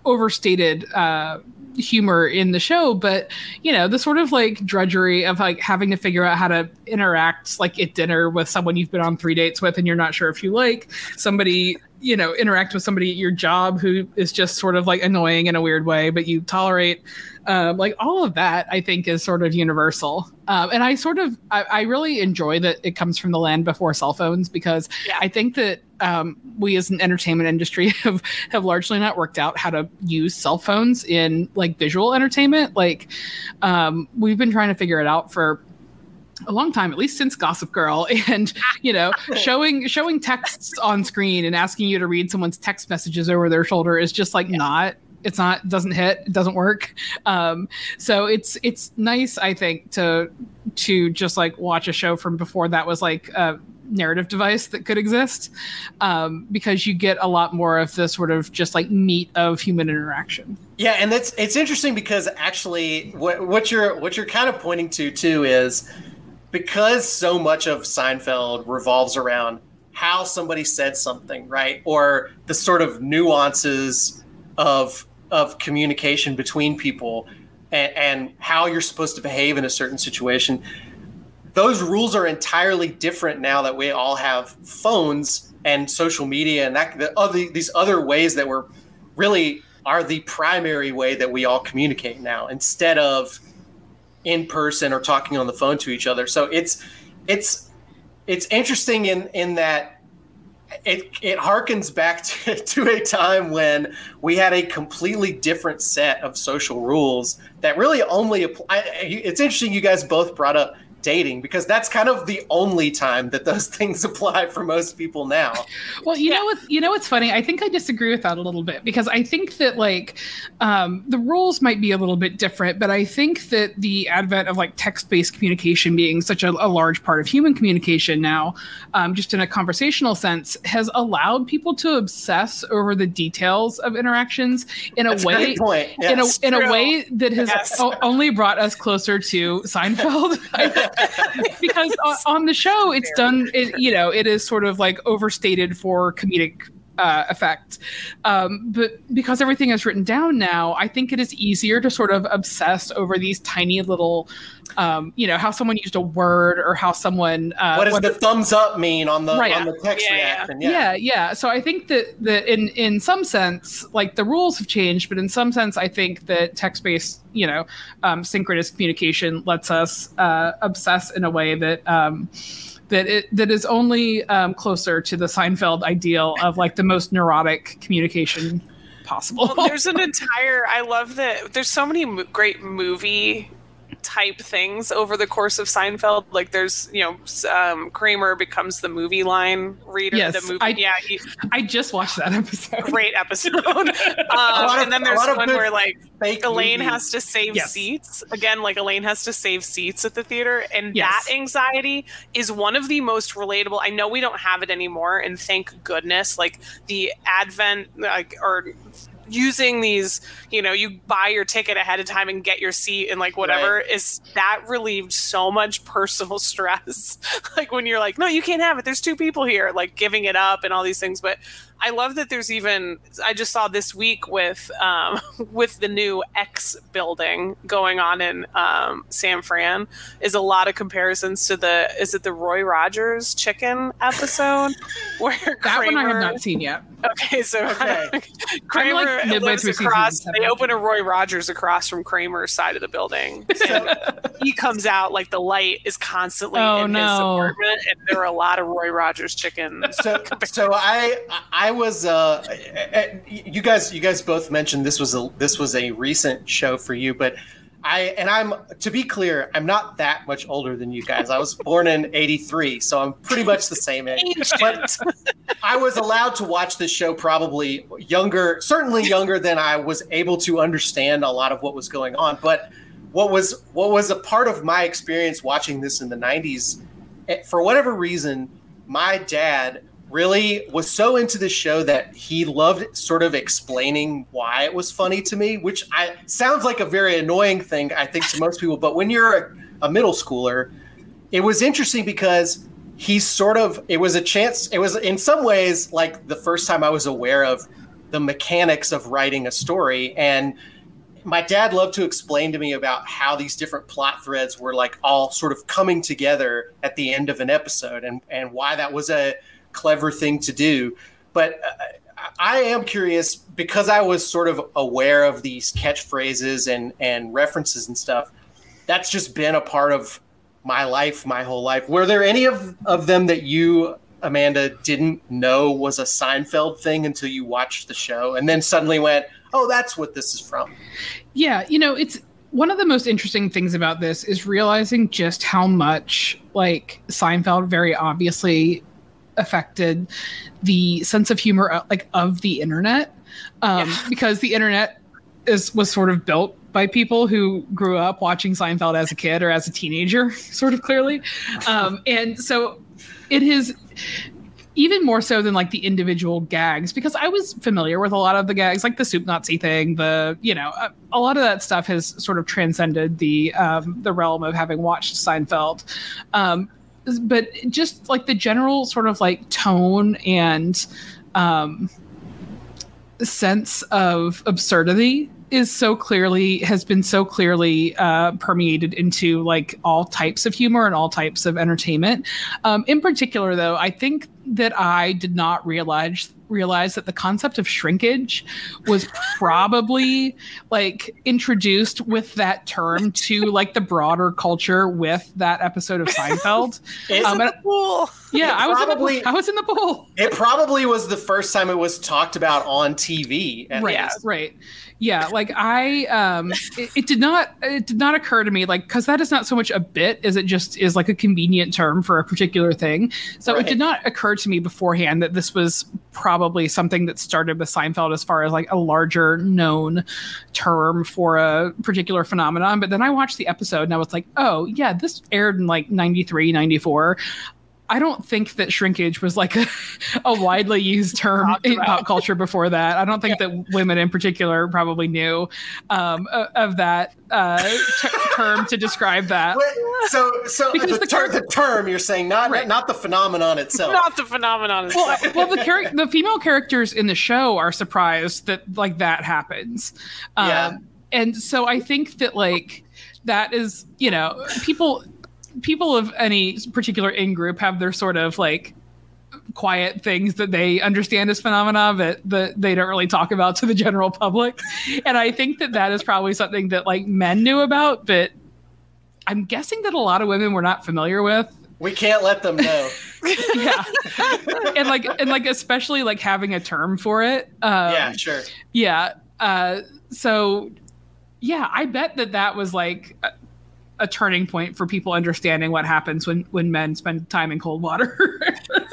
overstated. Uh, humor in the show, but you know, the sort of like drudgery of like having to figure out how to interact like at dinner with someone you've been on three dates with and you're not sure if you like somebody you know interact with somebody at your job who is just sort of like annoying in a weird way but you tolerate um, like all of that i think is sort of universal um, and i sort of I, I, really enjoy that it comes from the land before cell phones because yeah. i think that um, we as an entertainment industry have have largely not worked out how to use cell phones in like visual entertainment like um, we've been trying to figure it out for a long time, at least since Gossip Girl, and you know, showing showing texts on screen and asking you to read someone's text messages over their shoulder is just like yeah. not. It's not doesn't hit. It doesn't work. Um, so it's it's nice, I think, to to just like watch a show from before that was like a narrative device that could exist, um, because you get a lot more of the sort of just like meat of human interaction. Yeah, and that's it's interesting because actually, what what you're what you're kind of pointing to too is because so much of Seinfeld revolves around how somebody said something, right? Or the sort of nuances of of communication between people and, and how you're supposed to behave in a certain situation. Those rules are entirely different now that we all have phones and social media and that the other these other ways that we're really are the primary way that we all communicate now instead of in person or talking on the phone to each other. So it's it's it's interesting in in that it it harkens back to, to a time when we had a completely different set of social rules that really only apply. It's interesting you guys both brought up dating because that's kind of the only time that those things apply for most people now. Well, you yeah. know what you know what's funny? I think I disagree with that a little bit because I think that like um, the rules might be a little bit different, but I think that the advent of like text-based communication being such a, a large part of human communication now, um, just in a conversational sense, has allowed people to obsess over the details of interactions in a that's way a yes, in a in a way that has yes. o- only brought us closer to Seinfeld. because uh, on the show it's done it, you know it is sort of like overstated for comedic uh, effect. Um, but because everything is written down now, I think it is easier to sort of obsess over these tiny little, um, you know, how someone used a word or how someone. Uh, what does what the thumbs up mean on the right. on the text yeah, reaction? Yeah. yeah, yeah. So I think that that in in some sense, like the rules have changed, but in some sense, I think that text based, you know, um, synchronous communication lets us uh, obsess in a way that. Um, that it that is only um, closer to the Seinfeld ideal of like the most neurotic communication possible. Well, there's an entire. I love that. There's so many great movie type things over the course of Seinfeld. Like there's, you know, um, Kramer becomes the movie line reader. Yes, the movie. I, yeah, he, I just watched that episode. Great episode. um, and then there's one where like Elaine movies. has to save yes. seats again. Like Elaine has to save seats at the theater, and yes. that anxiety is one of the most relatable. I know we don't have it anymore, and thank goodness. Like the advent, like or using these, you know, you buy your ticket ahead of time and get your seat and like whatever right. is that relieved so much personal stress. like when you're like, no, you can't have it. There's two people here, like giving it up and all these things. But I love that there's even I just saw this week with um, with the new X building going on in um, San Fran is a lot of comparisons to the is it the Roy Rogers chicken episode where that Kramer, one I have not seen yet. Okay, so okay. Kramer like lives across. They open a Roy Rogers across from Kramer's side of the building. So he comes out like the light is constantly oh, in no. his apartment, and there are a lot of Roy Rogers chickens. So, so I I was uh, you guys you guys both mentioned this was a this was a recent show for you, but I and I'm to be clear, I'm not that much older than you guys. I was born in '83, so I'm pretty much the same age. But I was allowed to watch this show probably younger, certainly younger than I was able to understand a lot of what was going on. But what was what was a part of my experience watching this in the '90s, eh, for whatever reason, my dad really was so into the show that he loved sort of explaining why it was funny to me, which I sounds like a very annoying thing I think to most people, but when you're a, a middle schooler, it was interesting because he sort of it was a chance it was in some ways like the first time I was aware of the mechanics of writing a story and my dad loved to explain to me about how these different plot threads were like all sort of coming together at the end of an episode and and why that was a clever thing to do but uh, I am curious because I was sort of aware of these catchphrases and and references and stuff. That's just been a part of my life, my whole life. Were there any of of them that you, Amanda, didn't know was a Seinfeld thing until you watched the show, and then suddenly went, "Oh, that's what this is from." Yeah, you know, it's one of the most interesting things about this is realizing just how much like Seinfeld very obviously affected the sense of humor uh, like of the internet um, yeah. because the internet is was sort of built by people who grew up watching Seinfeld as a kid or as a teenager, sort of clearly, um, and so it is even more so than like the individual gags because I was familiar with a lot of the gags, like the soup Nazi thing. The you know a, a lot of that stuff has sort of transcended the um, the realm of having watched Seinfeld. Um, but just like the general sort of like tone and um, sense of absurdity is so clearly has been so clearly uh, permeated into like all types of humor and all types of entertainment. Um, in particular, though, I think that I did not realize realize that the concept of shrinkage was probably like introduced with that term to like the broader culture with that episode of Seinfeld. um, the pool. Yeah, I was probably, in the, I was in the pool. It probably was the first time it was talked about on TV. Right, least. right yeah like i um it, it, did not it did not occur to me like because that is not so much a bit as it just is like a convenient term for a particular thing. So right. it did not occur to me beforehand that this was probably something that started with seinfeld as far as like a larger known term for a particular phenomenon. But then i watched the episode and i was like oh yeah this aired in like 93 94 I don't think that shrinkage was like a, a widely used term in pop culture before that. I don't think yeah. that women in particular probably knew um, of that uh, t- term to describe that. So, so because the, the, ter- the term you're saying, not right. not the phenomenon itself, not the phenomenon itself. Well, well the char- the female characters in the show are surprised that like that happens. Um, yeah. And so I think that like that is you know people people of any particular in group have their sort of like quiet things that they understand as phenomena that, that they don't really talk about to the general public. And i think that that is probably something that like men knew about but i'm guessing that a lot of women were not familiar with. We can't let them know. Yeah. And like and like especially like having a term for it um, yeah sure. yeah uh so yeah i bet that that was like a turning point for people understanding what happens when when men spend time in cold water.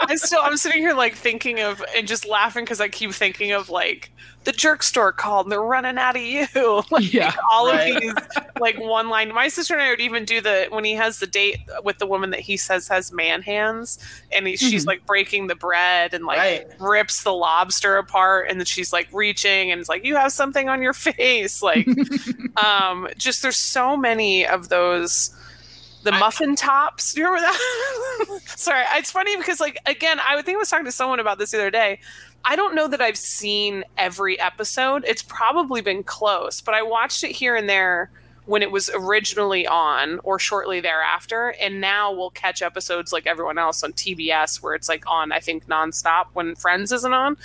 I still I'm sitting here like thinking of and just laughing because I keep thinking of like the jerk store called and they're running out of you. like, yeah, all right. of these like one line. My sister and I would even do the when he has the date with the woman that he says has man hands, and he, mm-hmm. she's like breaking the bread and like right. rips the lobster apart, and then she's like reaching and it's like you have something on your face. Like, um, just there's so many of those the muffin tops. Do you remember that? Sorry, it's funny because like again, I think I was talking to someone about this the other day. I don't know that I've seen every episode. It's probably been close, but I watched it here and there when it was originally on or shortly thereafter. And now we'll catch episodes like everyone else on TBS where it's like on, I think, nonstop when Friends isn't on.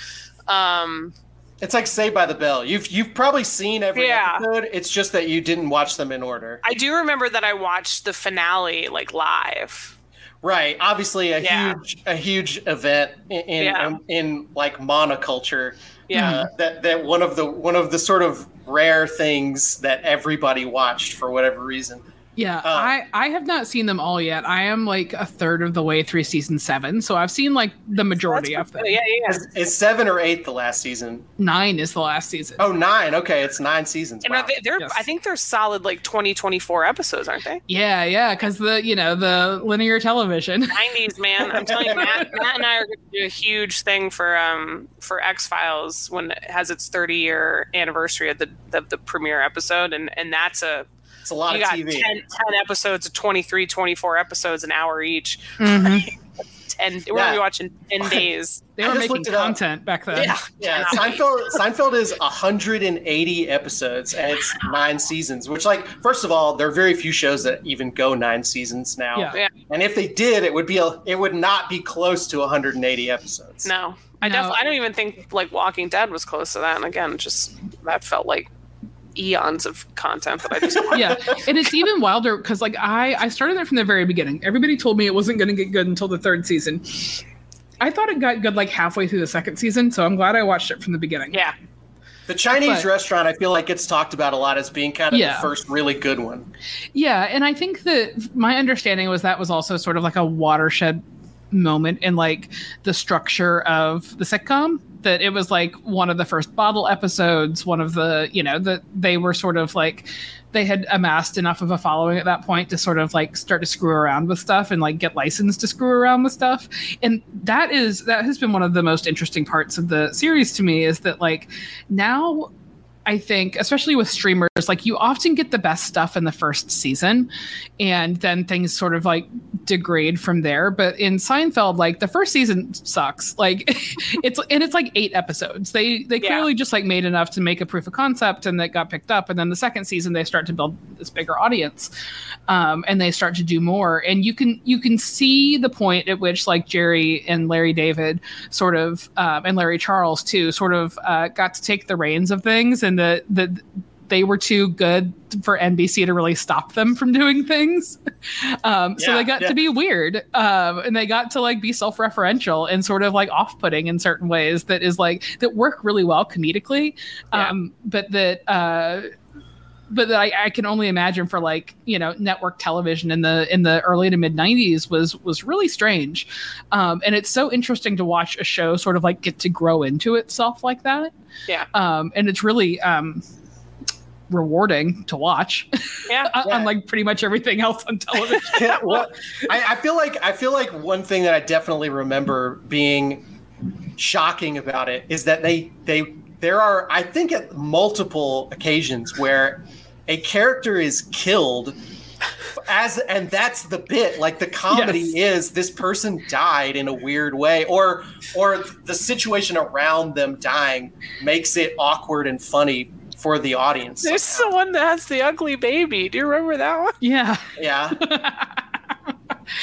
Um, it's like Saved by the Bell. You've you've probably seen every yeah. episode. It's just that you didn't watch them in order. I do remember that I watched the finale like live. Right. Obviously, a yeah. huge a huge event in in, yeah. in, in like monoculture. Yeah. Uh, that that one of the one of the sort of rare things that everybody watched for whatever reason. Yeah, uh, I I have not seen them all yet. I am like a third of the way through season seven, so I've seen like the majority of them. Yeah, yeah. Is, is, seven or eight the last season? Nine is the last season. Oh, nine. Okay, it's nine seasons. And wow. they, are yes. I think they're solid like 20, 24 episodes, aren't they? Yeah, yeah, because the you know the linear television. Nineties, man. I'm telling you, Matt, Matt and I are going to do a huge thing for um for X Files when it has its 30 year anniversary of the, the the premiere episode, and and that's a it's a lot you of got TV. 10, 10, episodes of 23, 24 episodes, an hour each. Mm-hmm. ten. We're gonna be watching ten days. They I were making looked it up. content back then. Yeah, Yeah, Seinfeld. Seinfeld is 180 episodes and it's nine seasons. Which, like, first of all, there are very few shows that even go nine seasons now. Yeah. Yeah. And if they did, it would be a, it would not be close to 180 episodes. No, I No. definitely. I don't even think like Walking Dead was close to that. And again, just that felt like eons of content that I just. yeah and it's even wilder because like i i started it from the very beginning everybody told me it wasn't going to get good until the third season i thought it got good like halfway through the second season so i'm glad i watched it from the beginning yeah, The Chinese But- restaurant, I feel like gets talked about a lot as being kind of Yeah. the first really good one. yeah and i think that my understanding was that was also sort of like a watershed moment in like the structure of the sitcom that it was like one of the first bottle episodes one of the you know that they were sort of like they had amassed enough of a following at that point to sort of like start to screw around with stuff and like get licensed to screw around with stuff. And that is that has been one of the most interesting parts of the series to me is that like now I think, especially with streamers, like you often get the best stuff in the first season, and then things sort of like degrade from there. But in Seinfeld, like the first season sucks. Like it's and it's like eight episodes. They they Yeah. clearly just like made enough to make a proof of concept, and that got picked up. And then the second season, they start to build this bigger audience, um, and they start to do more. And you can you can see the point at which like Jerry and Larry David sort of um, and Larry Charles too sort of uh, got to take the reins of things, and that that they were too good for NBC to really stop them from doing things. Um, so Yeah, they got yeah. to be weird, um, and they got to like be self-referential and sort of like off-putting in certain ways that is like that work really well comedically, Yeah. um, but that. Uh, but that I, I can only imagine for like you know network television in the in the early to mid 90s was was really strange um, and it's so interesting to watch a show sort of like get to grow into itself like that Yeah. um, and it's really um, rewarding to watch yeah. un- Yeah. unlike pretty much everything else on television Yeah, well, I, I feel like I feel like one thing that I definitely remember being shocking about it is that they they there are I think at multiple occasions where a character is killed as and that's the bit like the comedy is this person died in a weird way or or the situation around them dying makes it awkward and funny for the audience There's somehow. the one that has the ugly baby. Do you remember that one? yeah yeah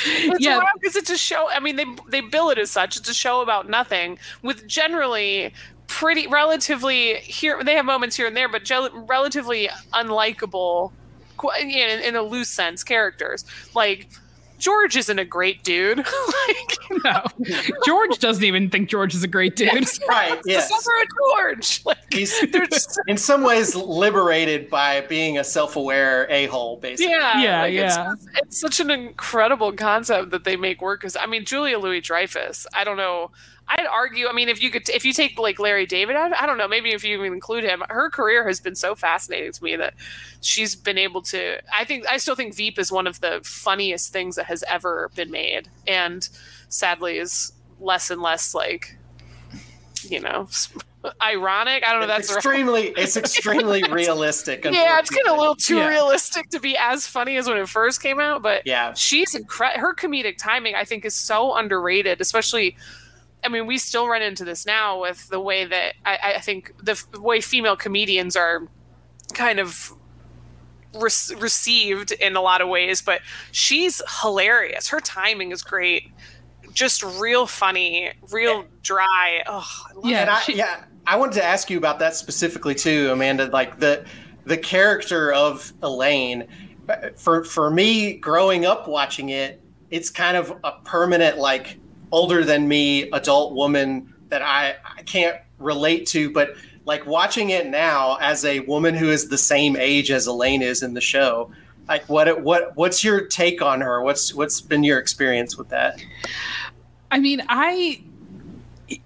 It's Yeah. because it's a show. I mean, they they bill it as such. It's a show about nothing with generally pretty relatively here. They have moments here and there, but gel- relatively unlikable, qu- in, in a loose sense, characters like. George isn't a great dude. like, no george doesn't even think george is a great dude right yes Discover a George. Like, He's just, in some ways liberated by being a self-aware a-hole basically yeah, Yeah, like, it's- yeah. It's, such an incredible concept that they make work. Because I mean, Julia Louis Dreyfus. I don't know. I'd argue. I mean, if you could, if you take like Larry David, I, I don't know. Maybe if you even include him, her career has been so fascinating to me that she's been able to. I think I still think Veep is one of the funniest things that has ever been made, and sadly is less and less like, you know, ironic. I don't know. That's the right extremely it's extremely realistic yeah, it's getting a little too Yeah. realistic to be as funny as when it first came out, but yeah she's incredible. Her comedic timing, I think, is so underrated, especially. I mean, we still run into this now with the way that I, I think the f- way female comedians are kind of re- received in a lot of ways, but she's hilarious. Her timing is great. Just real funny, real dry. Oh, I love Yeah, and I, yeah i wanted to ask you about that specifically too amanda like the the character of elaine for for me growing up watching it it's kind of a permanent like older than me adult woman that i i can't relate to but like watching it now as a woman who is the same age as elaine is in the show like what what what's your take on her? What's what's been your experience with that? I mean, I,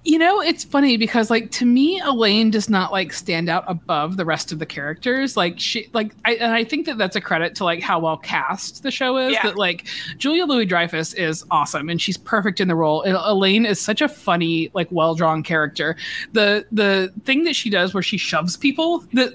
you know, it's funny because like to me, Elaine does not like stand out above the rest of the characters. Like she, like, I, and I think that that's a credit to like how well cast the show is. Yeah. That like Julia Louis Dreyfus is awesome and she's perfect in the role. And Elaine is such a funny, like, well drawn character. The the thing that she does where she shoves people that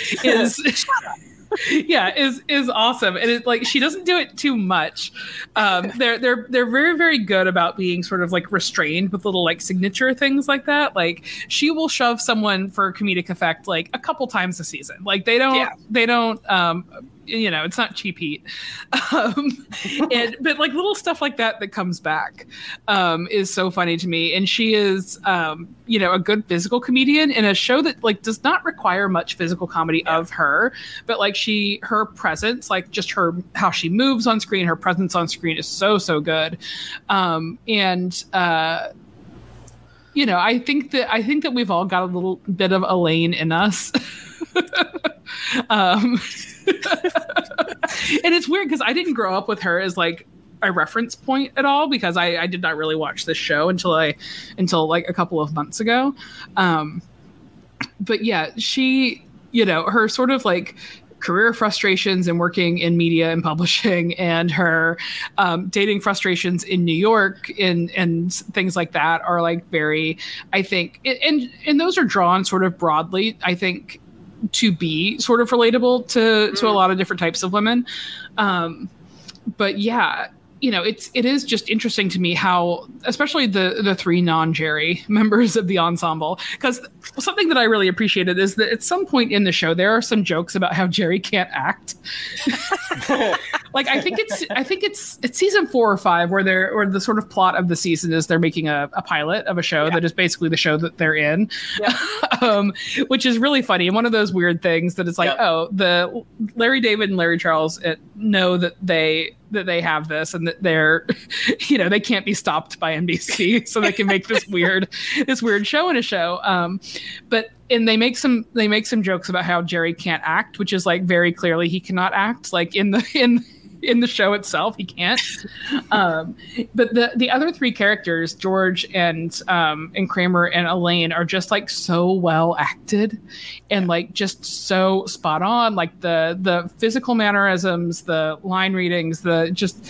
is. yeah, is is awesome, and it like she doesn't do it too much. Um, they're they're they're very very good about being sort of like restrained with little like signature things like that. Like she will shove someone for comedic effect like a couple times a season. Like they don't Yeah. they don't um you know it's not cheap heat. Um and but like little stuff like that that comes back um is so funny to me. And she is um you know a good physical comedian in a show that like does not require much physical comedy of her. But like she her presence like just her how she moves on screen her presence on screen is so so good. Um and uh you know i think that i think that we've all got a little bit of elaine in us. Um and it's weird because i didn't grow up with her as like a reference point at all because I, I did not really watch this show until I until like a couple of months ago. Um, but yeah, she, you know, her sort of like career frustrations and working in media and publishing and her um, dating frustrations in New York and and things like that are like very, I think, and and those are drawn sort of broadly. I think to be sort of relatable to to a lot of different types of women. Um, but yeah, you know, it's it is just interesting to me how, especially the the three non Jerry members of the ensemble, because something that I really appreciated is that at some point in the show there are some jokes about how Jerry can't act. like I think it's I think it's it's season four or five where they're or the sort of plot of the season is they're making a, a pilot of a show that is basically the show that they're in, um, which is really funny and one of those weird things that it's like oh the Larry David and Larry Charles uh, know that they that they have this and that they're you know they can't be stopped by NBC so they can make this weird this weird show in a show. Um but and they make some they make some jokes about how Jerry can't act which is like very clearly he cannot act. Like in the in in the show itself he can't. Um but the the other three characters George and um and Kramer and Elaine are just like so well acted and like just so spot on. Like the the physical mannerisms the line readings the just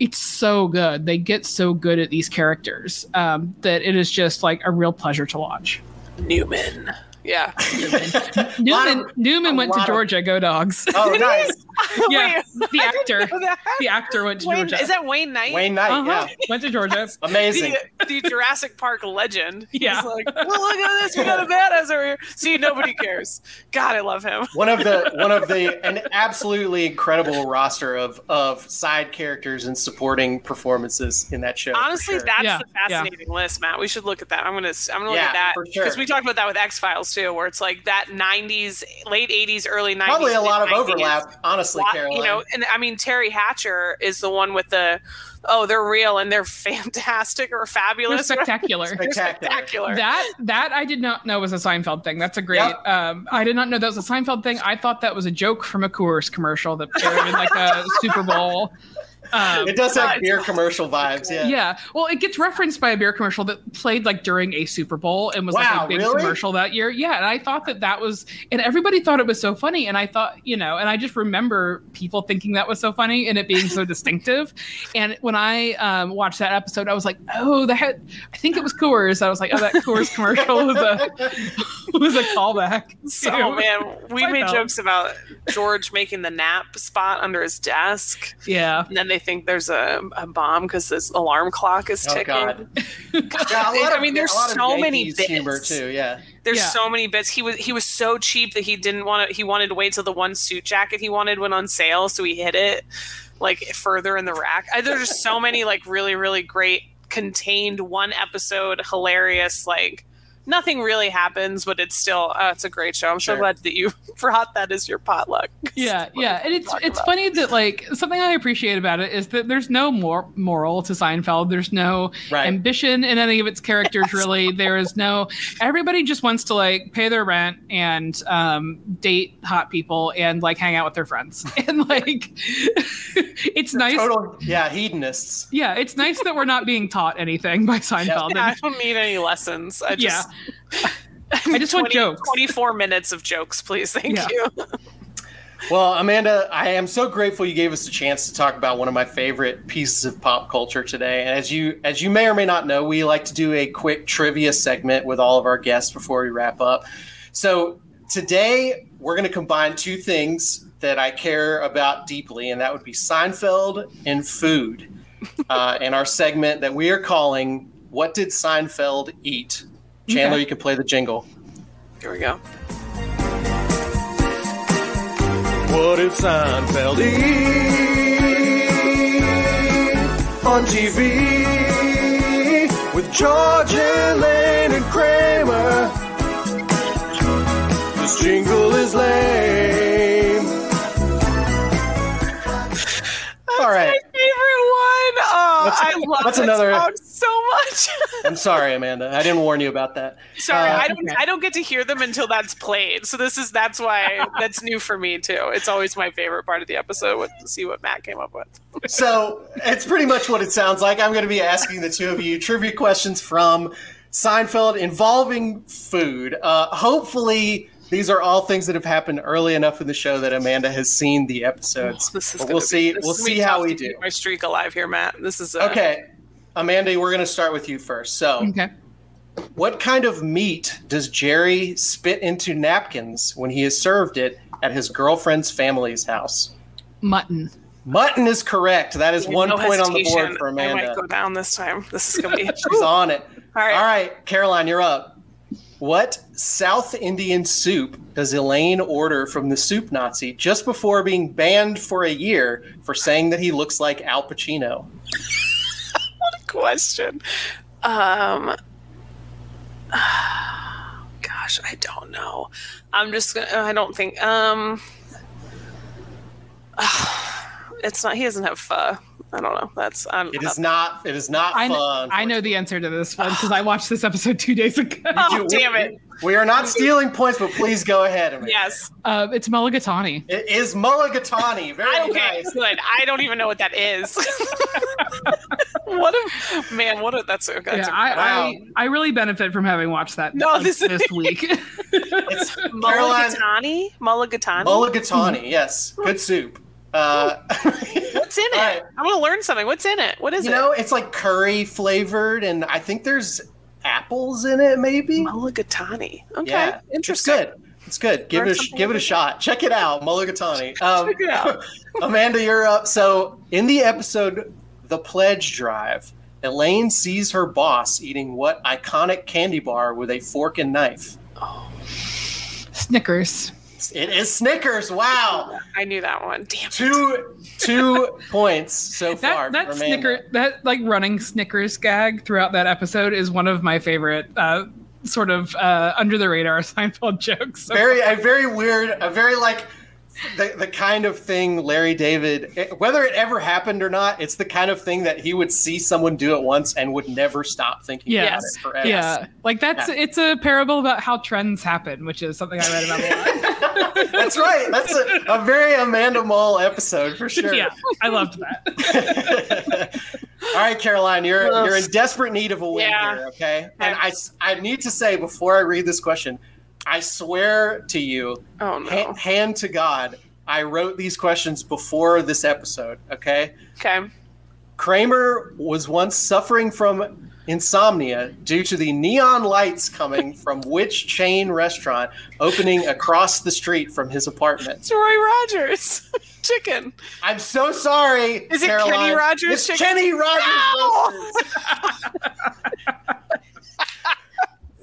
it's so good. They get so good at these characters um, that it is just like a real pleasure to watch. Newman. Yeah. newman of- newman went to lot of- georgia go dogs Oh, nice. yeah Wait, the actor didn't know that. the actor went to Wayne, georgia is that Wayne Knight? Wayne Knight, uh-huh. yeah. went to georgia Amazing. The, the Jurassic Park legend. He's Yeah. like, well, look at this. We got a badass over here. See, nobody cares. God, I love him. one of the one of the an absolutely incredible roster of of side characters and supporting performances in that show. Honestly, sure. that's Yeah, the fascinating list, Matt. We should look at that. I'm gonna I'm gonna look Yeah, at that for sure. because we talked about that with X Files too, where it's like that '90s, late '80s, early '90s. probably a lot of mid-nineties. overlap. Honestly, lot- Caroline. you know, and I mean Teri Hatcher is the one with the oh they're real and they're fantastic or They're fabulous. spectacular Spectacular. spectacular. that that I did not know was a Seinfeld thing. That's a great. Yep. Um, I did not know that was a Seinfeld thing. I thought that was a joke from a Coors commercial that aired in like a Super Bowl. Um, it does have it's beer commercial vibes. Yeah. yeah. Well, it gets referenced by a beer commercial that played like during a Super Bowl and was like a big really? commercial that year. Yeah, and I thought that that was, and everybody thought it was so funny, and I thought, you know, and I just remember people thinking that was so funny and it being so distinctive. And when I um, watched that episode, I was like, oh, the that I think it was Coors. I was like, oh, that Coors commercial was a was a callback. So to man, we made jokes about George making the nap spot under his desk, Yeah. and then they think there's a, a bomb because this alarm clock is oh, ticking. Oh ticking. God. Yeah, a lot I mean, there's a lot of so many Yankees humor bits. too. Yeah. There's Yeah. so many bits. He was he was so cheap that he didn't want to. He wanted to wait till the one suit jacket he wanted went on sale, so he hid it like further in the rack. I, there's just so many like really really great contained one episode hilarious like nothing really happens, but it's still uh, it's a great show. I'm so glad that you brought that as your potluck. yeah yeah and it's it's about. funny that like something i appreciate about it is that there's no more moral to seinfeld there's no Right. ambition in any of its characters really there is no everybody just wants to like pay their rent and um date hot people and like hang out with their friends and like it's nice Total. Yeah. Hedonists. yeah it's nice that we're not being taught anything by seinfeld Yeah, I don't need any lessons. I yeah just i just want jokes 24 minutes of jokes, please. Thank Yeah. you. Well, Amanda, I am so grateful you gave us a chance to talk about one of my favorite pieces of pop culture today. And as you as you may or may not know, we like to do a quick trivia segment with all of our guests before we wrap up. So, today we're going to combine two things that I care about deeply, and that would be Seinfeld and food. Uh, in our segment that we are calling "What Did Seinfeld Eat?" Chandler, Okay. you can play the jingle. Here we go. What did Seinfeld eat on TV with George and Lane and Kramer? This jingle is lame. All right, My favorite one. Oh, That's- I love that's that another- so much. I'm sorry, Amanda. I didn't warn you about that. Sorry, Uh, I don't. okay. I don't get to hear them until that's played. So this is that's why that's new for me too. It's always my favorite part of the episode with, to see what Matt came up with. So it's pretty much what it sounds like. I'm going to be asking the two of you trivia questions from Seinfeld involving food. Uh, hopefully, these are all things that have happened early enough in the show that Amanda has seen the episodes. This is. We'll be- see. this We'll is see how we do. My streak alive here, Matt. This is uh, Okay, Amanda, we're going to start with you first. So, Okay. what kind of meat does Jerry spit into napkins when he has served it at his girlfriend's family's house? Mutton. Mutton is correct. That is one no point on the board hesitation. for I might Amanda. go down this time. This is gonna be. She's on it. All right. All right, Caroline, you're up. What South Indian soup does Elaine order from the soup Nazi just before being banned for a year for saying that he looks like Al Pacino? What a question. Um, gosh, I don't know. I'm just gonna. I don't think. Um, it's not. He doesn't have pho. I don't know. That's. I'm. It is not. It is not I, kn- fun. I know the answer to this one because I watched this episode two days ago. Oh, damn it. We are not stealing points, but please go ahead. Amanda. Yes. Uh, it's Mulligatawny. It is Mulligatawny. Very I, okay. nice. Good. I don't even know what that is. what a man. What a. That's a. That's yeah, a I, wow. I I really benefit from having watched that No, this is- this week. It's Mulligatawny. Mulligatawny. Mulligatawny. Yes, good soup. Uh, What's in it? All right. I want to learn something. What's in it? What is you it? You know, it's like curry flavored, and I think there's apples in it, maybe. Mulligatawny. Okay. Yeah, Interesting. It's good. It's good. Give Learn it a give it a shot. Check it out, Mulligatawny. Um, Check it out. Amanda, you're up. So in the episode "The Pledge Drive," Elaine sees her boss eating what iconic candy bar with a fork and knife? Snickers. It is Snickers. Wow, I knew that one. Damn. two two points so far. That that. Snicker that like running Snickers gag throughout that episode is one of my favorite uh, sort of uh, under the radar Seinfeld jokes. So very a very weird a very like the, the kind of thing larry david eh, whether it ever happened or not it's the kind of thing that he would see someone do it once and would never stop thinking about Yes. it forever Yeah, like that's Yeah. it's a parable about how trends happen, which is something I read about a lot. that's right that's a, a very amanda Mull episode for sure yeah, I loved that. all right caroline you're you're in desperate need of a win Yeah. here okay and I, I need to say before i read this question i swear to you Oh no. ha- hand to god i wrote these questions before this episode okay Okay. Kramer was once suffering from insomnia due to the neon lights coming from which chain restaurant opening across the street from his apartment? It's Roy Rogers. Chicken. I'm so sorry. Is it Caroline. Kenny Rogers It's chicken? Kenny Rogers. No!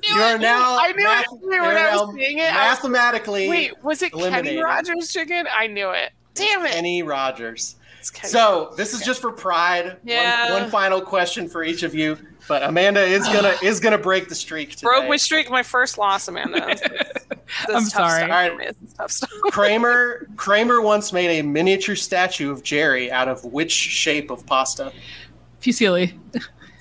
Roasters. You are now. I knew math- it when I was now saying it. I was- Mathematically, Wait, was it Kenny eliminated. Rogers chicken? I knew it. Damn it. Kenny Rogers. It's Kenny. So this is just for pride. Yeah. One, one final question for each of you, but Amanda is gonna is gonna break the streak today. broke my streak, my first loss, Amanda. This is I'm tough sorry. Stuff. All right. for. This is tough stuff. Kramer Kramer once made a miniature statue of Jerry out of which shape of pasta? Fusilli.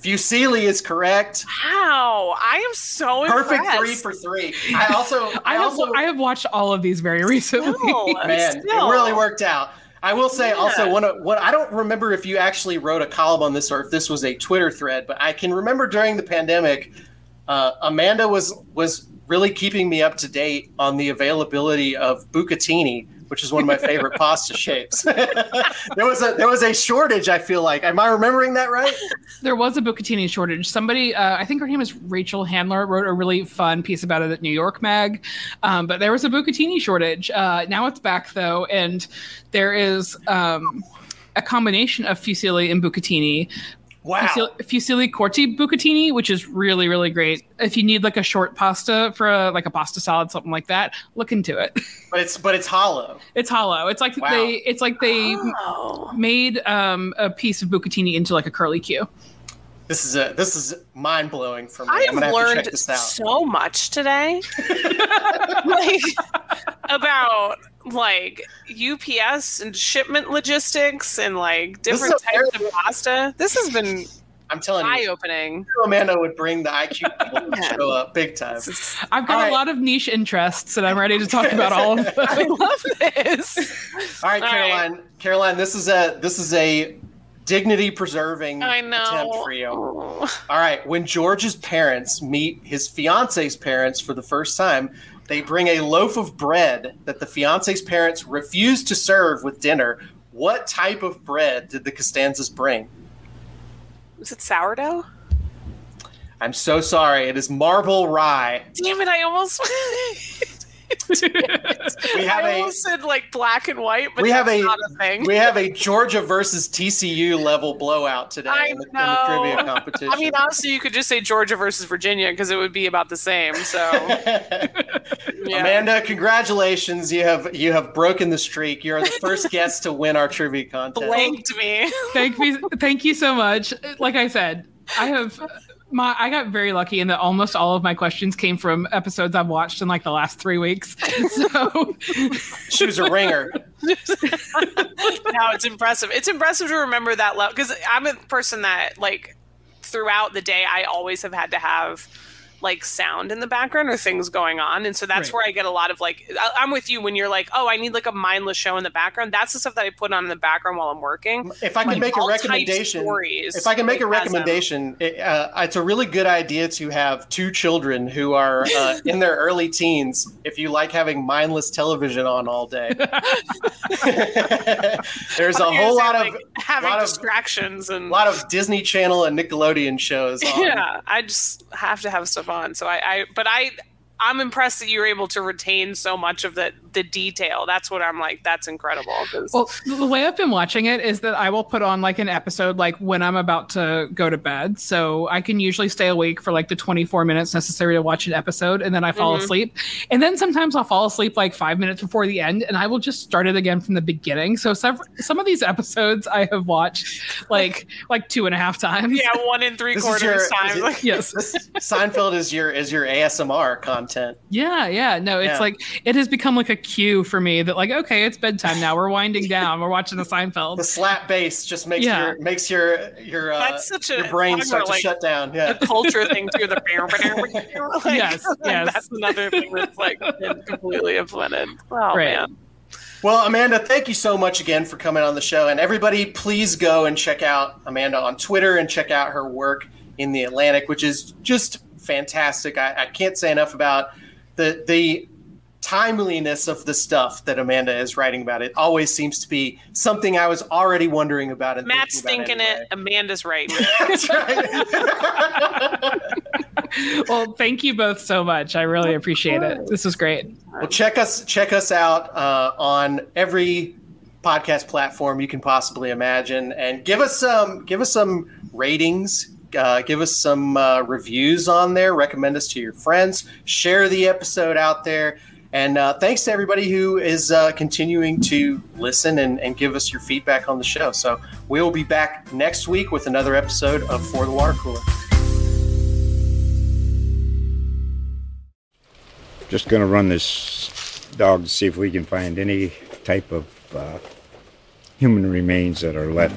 Fusilli is correct. How? I am so Perfect impressed. three for three. I also I I have also I have watched all of these very recently. No, man, still. it really worked out. I will say also one of what I don't remember if you actually wrote a column on this or if this was a Twitter thread, but I can remember during the pandemic, uh, Amanda was was really keeping me up to date on the availability of bucatini, which is one of my favorite pasta shapes. there was a there was a shortage. I feel like. Am I remembering that right? There was a bucatini shortage. Somebody, uh, I think her name is Rachel Handler, wrote a really fun piece about it at New York Mag. Um, but there was a bucatini shortage. Uh, now it's back though, and there is um, a combination of fusilli and bucatini. Wow. Fusilli, fusilli corti bucatini, which is really really great. If you need like a short pasta for a, like a pasta salad, something like that, look into it. But it's but it's hollow. it's hollow. It's like Wow. they it's like they Oh. made um, a piece of bucatini into like a curly Q. This is a this is mind blowing for me. I have have to learned check this out. so much today, like about like UPS and shipment logistics and like different types very- of pasta. This has been I'm telling eye you, opening. Amanda would bring the IQ level show up big time. I've got All right. a lot of niche interests, and I'm ready to talk about all of them. I love this. All right, All right. Caroline. Caroline, this is a this is a dignity preserving attempt for you. All right, when George's parents meet his fiance's parents for the first time, they bring a loaf of bread that the fiance's parents refuse to serve with dinner. What type of bread did the Costanzas bring? Was it sourdough? I'm so sorry. It is marble rye. Damn it! I almost. We have I a- almost said like black and white, but We have a- not a thing. We have a Georgia versus TCU level blowout today I in, the, in the know. trivia competition. I mean, honestly, you could just say Georgia versus Virginia because it would be about the same. So, yeah. Amanda, congratulations! You have you have broken the streak. You're the first guest to win our trivia contest. blanked me. thank me, thank you so much. Like I said, I have my I got very lucky in that almost all of my questions came from episodes I've watched in like the last three weeks. So She was a ringer. no, it's impressive. It's impressive to remember that level because I'm a person that like throughout the day I always have had to have like sound in the background or things going on, and so that's Right. where I get a lot of like I- I'm with you when you're like, oh, I need like a mindless show in the background. That's the stuff that I put on in the background while I'm working. If I can Like, make a recommendation, stories, if I can make a like, I'm- recommendation, it, uh, it's a really good idea to have two children who are uh, in their early teens. If you like having mindless television on all day, there's a whole lot say, of like, having lot of- distractions and a lot of Disney Channel and Nickelodeon shows. On. yeah i just have to have stuff on so I, I but i i'm impressed that you were able to retain so much of the the detail that's what i'm like that's incredible. Well, the way I've been watching it is that I will put on like an episode like when I'm about to go to bed. So I can usually stay awake for like the 24 minutes necessary to watch an episode and then I fall Mhm. asleep. And then sometimes I'll fall asleep like five minutes before the end and I will just start it again from the beginning. So some, some of these episodes I have watched like like two and a half times. yeah one in three This quarters your- time is it- Yes. This Seinfeld is your is your ASMR content. Yeah, yeah. No, it's Yeah. like it has become like a cue for me that like, okay, it's bedtime now. We're winding down. We're watching the Seinfeld. The slap bass just makes Yeah. your makes your your uh, That's such a- your brain talking start to like, shut down. Yeah. the culture thing too the like, Yes, yes. that's another thing that's like completely implemented oh Right. man Well, Amanda, thank you so much again for coming on the show. And everybody, please go and check out Amanda on Twitter and check out her work in the Atlantic, which is just fantastic. I, I can't say enough about the the timeliness of the stuff that Amanda is writing about. It always seems to be something I was already wondering about. And matt's thinking thinking about it amanda's right That's right. well, thank you both so much. I really appreciate it. This was great. Well, check us check us out uh, on every podcast platform you can possibly imagine, and give us some give us some ratings. Uh, give us some uh, reviews on there. Recommend us to your friends. Share the episode out there. And uh, thanks to everybody who is uh, continuing to listen and, and give us your feedback on the show. So we will be back next week with another episode of For the Water Cooler. Just gonna run this dog to see if we can find any type of uh, human remains that are left.